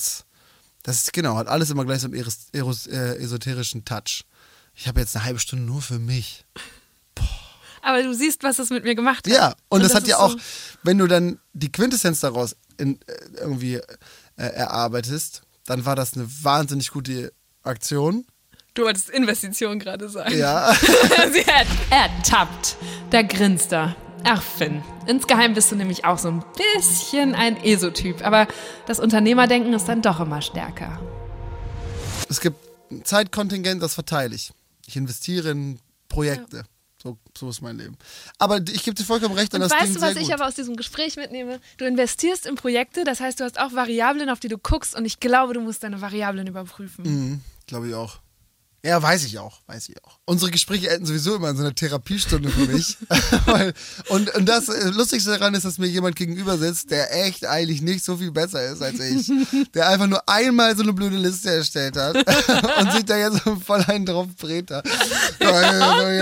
[SPEAKER 1] das ist genau, hat alles immer gleich so einen eros, eros, äh, esoterischen Touch. Ich habe jetzt eine halbe Stunde nur für mich.
[SPEAKER 2] Aber du siehst, was es mit mir gemacht hat.
[SPEAKER 1] Ja, und, das, hat
[SPEAKER 2] ist
[SPEAKER 1] ja
[SPEAKER 2] so-
[SPEAKER 1] auch, wenn du dann die Quintessenz daraus in, äh, irgendwie äh, erarbeitest, dann war das eine wahnsinnig gute Aktion.
[SPEAKER 2] Du wolltest Investition gerade sagen.
[SPEAKER 1] Ja.
[SPEAKER 2] Sie hat ertappt. Da grinst er. Ach, Finn. Insgeheim bist du nämlich auch so ein bisschen ein ESO-Typ. Aber das Unternehmerdenken ist dann doch immer stärker.
[SPEAKER 1] es gibt ein Zeitkontingent, das verteile ich. Ich investiere in Projekte. So, so ist mein Leben. Aber ich gebe dir vollkommen recht, und, das
[SPEAKER 2] weißt du, was ich
[SPEAKER 1] gut.
[SPEAKER 2] aber aus diesem Gespräch mitnehme? Du investierst in Projekte, das heißt, du hast auch Variablen, auf die du guckst. Und ich glaube, du musst deine Variablen überprüfen.
[SPEAKER 1] Mhm, Glaube ich auch. Ja, weiß ich auch, weiß ich auch. Unsere Gespräche enden sowieso immer in so einer Therapiestunde für mich. Und, und das äh, Lustigste daran ist, dass mir jemand gegenüber sitzt, der echt eigentlich nicht so viel besser ist als ich. Der einfach nur einmal so eine blöde Liste erstellt hat und sich da jetzt voll einen drauf brät. Ja,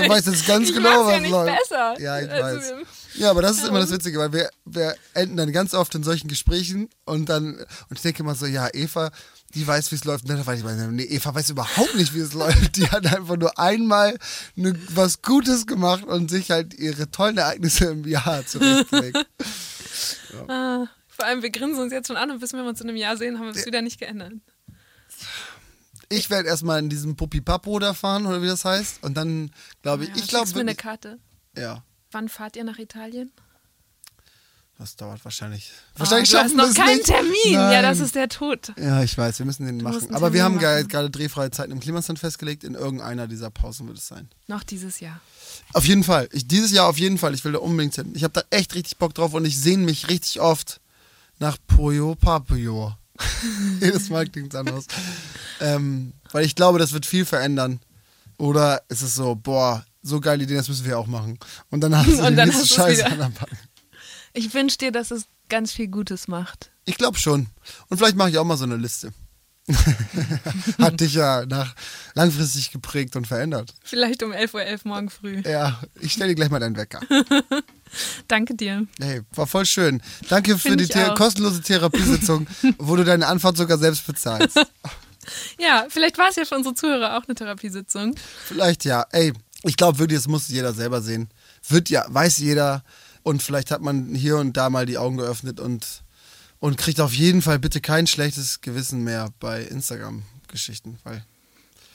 [SPEAKER 1] ich weiß jetzt ganz
[SPEAKER 2] Ich
[SPEAKER 1] genau,
[SPEAKER 2] mach's ja
[SPEAKER 1] was
[SPEAKER 2] nicht
[SPEAKER 1] läuft.
[SPEAKER 2] besser.
[SPEAKER 1] Ja, ich
[SPEAKER 2] Also,
[SPEAKER 1] weiß. Ja, aber das ist immer das Witzige, weil wir, wir enden dann ganz oft in solchen Gesprächen und dann, und ich denke immer so, ja, Eva, die weiß, wie es läuft. Dann weiß ich, nee, Eva weiß überhaupt nicht, wie es läuft. Die hat einfach nur einmal ne, was Gutes gemacht und sich halt ihre tollen Ereignisse im Jahr zurechtgelegt.
[SPEAKER 2] Ah, vor allem, wir grinsen uns jetzt schon an und wissen, wenn wir uns in einem Jahr sehen, haben wir es wieder nicht geändert.
[SPEAKER 1] Ich werde erstmal in diesem Puppi-Papo da fahren, oder wie das heißt. Und dann, glaube ich,
[SPEAKER 2] Ja,
[SPEAKER 1] ich glaube
[SPEAKER 2] schickst mir eine Karte.
[SPEAKER 1] ja,
[SPEAKER 2] Wann fahrt ihr nach Italien?
[SPEAKER 1] Das dauert wahrscheinlich.
[SPEAKER 2] Oh,
[SPEAKER 1] Wahrscheinlich
[SPEAKER 2] du hast
[SPEAKER 1] schaffen
[SPEAKER 2] noch
[SPEAKER 1] wir es
[SPEAKER 2] keinen
[SPEAKER 1] nicht.
[SPEAKER 2] Termin. Ja,
[SPEAKER 1] Nein.
[SPEAKER 2] das ist der Tod.
[SPEAKER 1] Ja, ich weiß, wir müssen den
[SPEAKER 2] musst
[SPEAKER 1] machen. Aber wir haben
[SPEAKER 2] machen.
[SPEAKER 1] gerade drehfreie Zeiten im Klimastand festgelegt. In irgendeiner dieser Pausen wird es sein.
[SPEAKER 2] Noch dieses Jahr.
[SPEAKER 1] Auf jeden Fall. Ich, dieses Jahr auf jeden Fall. Ich will da unbedingt hin. Ich habe da echt richtig Bock drauf und ich sehne mich richtig oft nach Puyo Papuyo. Jedes Mal klingt es anders. ähm, weil ich glaube, das wird viel verändern. Oder ist es so, boah, so geile Idee, das müssen wir auch machen. Und dann hast du
[SPEAKER 2] Und
[SPEAKER 1] die
[SPEAKER 2] dann
[SPEAKER 1] Scheiße an der Backen.
[SPEAKER 2] Ich wünsche dir, dass es ganz viel Gutes macht.
[SPEAKER 1] Ich glaube schon. Und vielleicht mache ich auch mal so eine Liste. Hat dich ja nach langfristig geprägt und verändert.
[SPEAKER 2] Vielleicht um 11.11 Uhr morgen früh.
[SPEAKER 1] Ja, ich stelle dir gleich mal deinen Wecker.
[SPEAKER 2] Danke dir.
[SPEAKER 1] Hey, war voll schön. Danke für
[SPEAKER 2] Find
[SPEAKER 1] die The
[SPEAKER 2] auch.
[SPEAKER 1] kostenlose Therapiesitzung, wo du deine Anfahrt sogar selbst bezahlst.
[SPEAKER 2] Ja, vielleicht war es ja für unsere Zuhörer auch eine Therapiesitzung.
[SPEAKER 1] Vielleicht ja. Ey, ich glaube wirklich, das muss jeder selber sehen. Wird ja, weiß jeder. Und vielleicht hat man hier und da mal die Augen geöffnet und, und kriegt auf jeden Fall bitte kein schlechtes Gewissen mehr bei Instagram-Geschichten. Weil,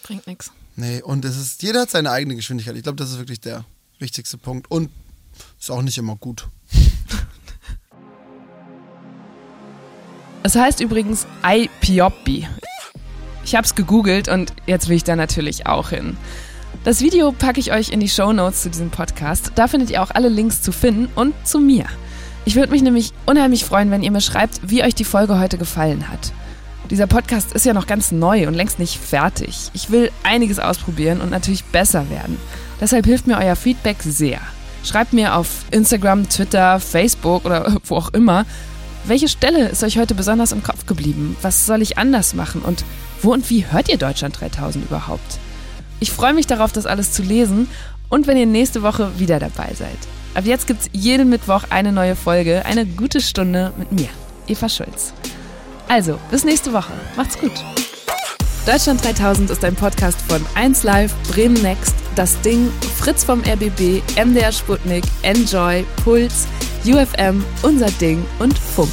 [SPEAKER 2] Bringt nichts.
[SPEAKER 1] nee, und es ist, jeder hat seine eigene Geschwindigkeit. Ich glaube, das ist wirklich der wichtigste Punkt. Und ist auch nicht immer gut.
[SPEAKER 2] Es heißt übrigens Aipioppi. Ich habe es gegoogelt und jetzt will ich da natürlich auch hin. Das Video packe ich euch in die Show Notes zu diesem Podcast. Da findet ihr auch alle Links zu Finn und zu mir. Ich würde mich nämlich unheimlich freuen, wenn ihr mir schreibt, wie euch die Folge heute gefallen hat. Dieser Podcast ist ja noch ganz neu und längst nicht fertig. Ich will einiges ausprobieren und natürlich besser werden. Deshalb hilft mir euer Feedback sehr. Schreibt mir auf Instagram, Twitter, Facebook oder wo auch immer, welche Stelle ist euch heute besonders im Kopf geblieben? Was soll ich anders machen? Und wo und wie hört ihr Deutschland 3000 überhaupt? Ich freue mich darauf, das alles zu lesen und wenn ihr nächste Woche wieder dabei seid. Ab jetzt gibt es jeden Mittwoch eine neue Folge, eine gute Stunde mit mir, Eva Schulz. Also, bis nächste Woche. Macht's gut. Deutschland 3000 ist ein Podcast von 1Live, Bremen Next, Das Ding, Fritz vom RBB, MDR Sputnik, Enjoy, Puls, UFM, Unser Ding und Funk.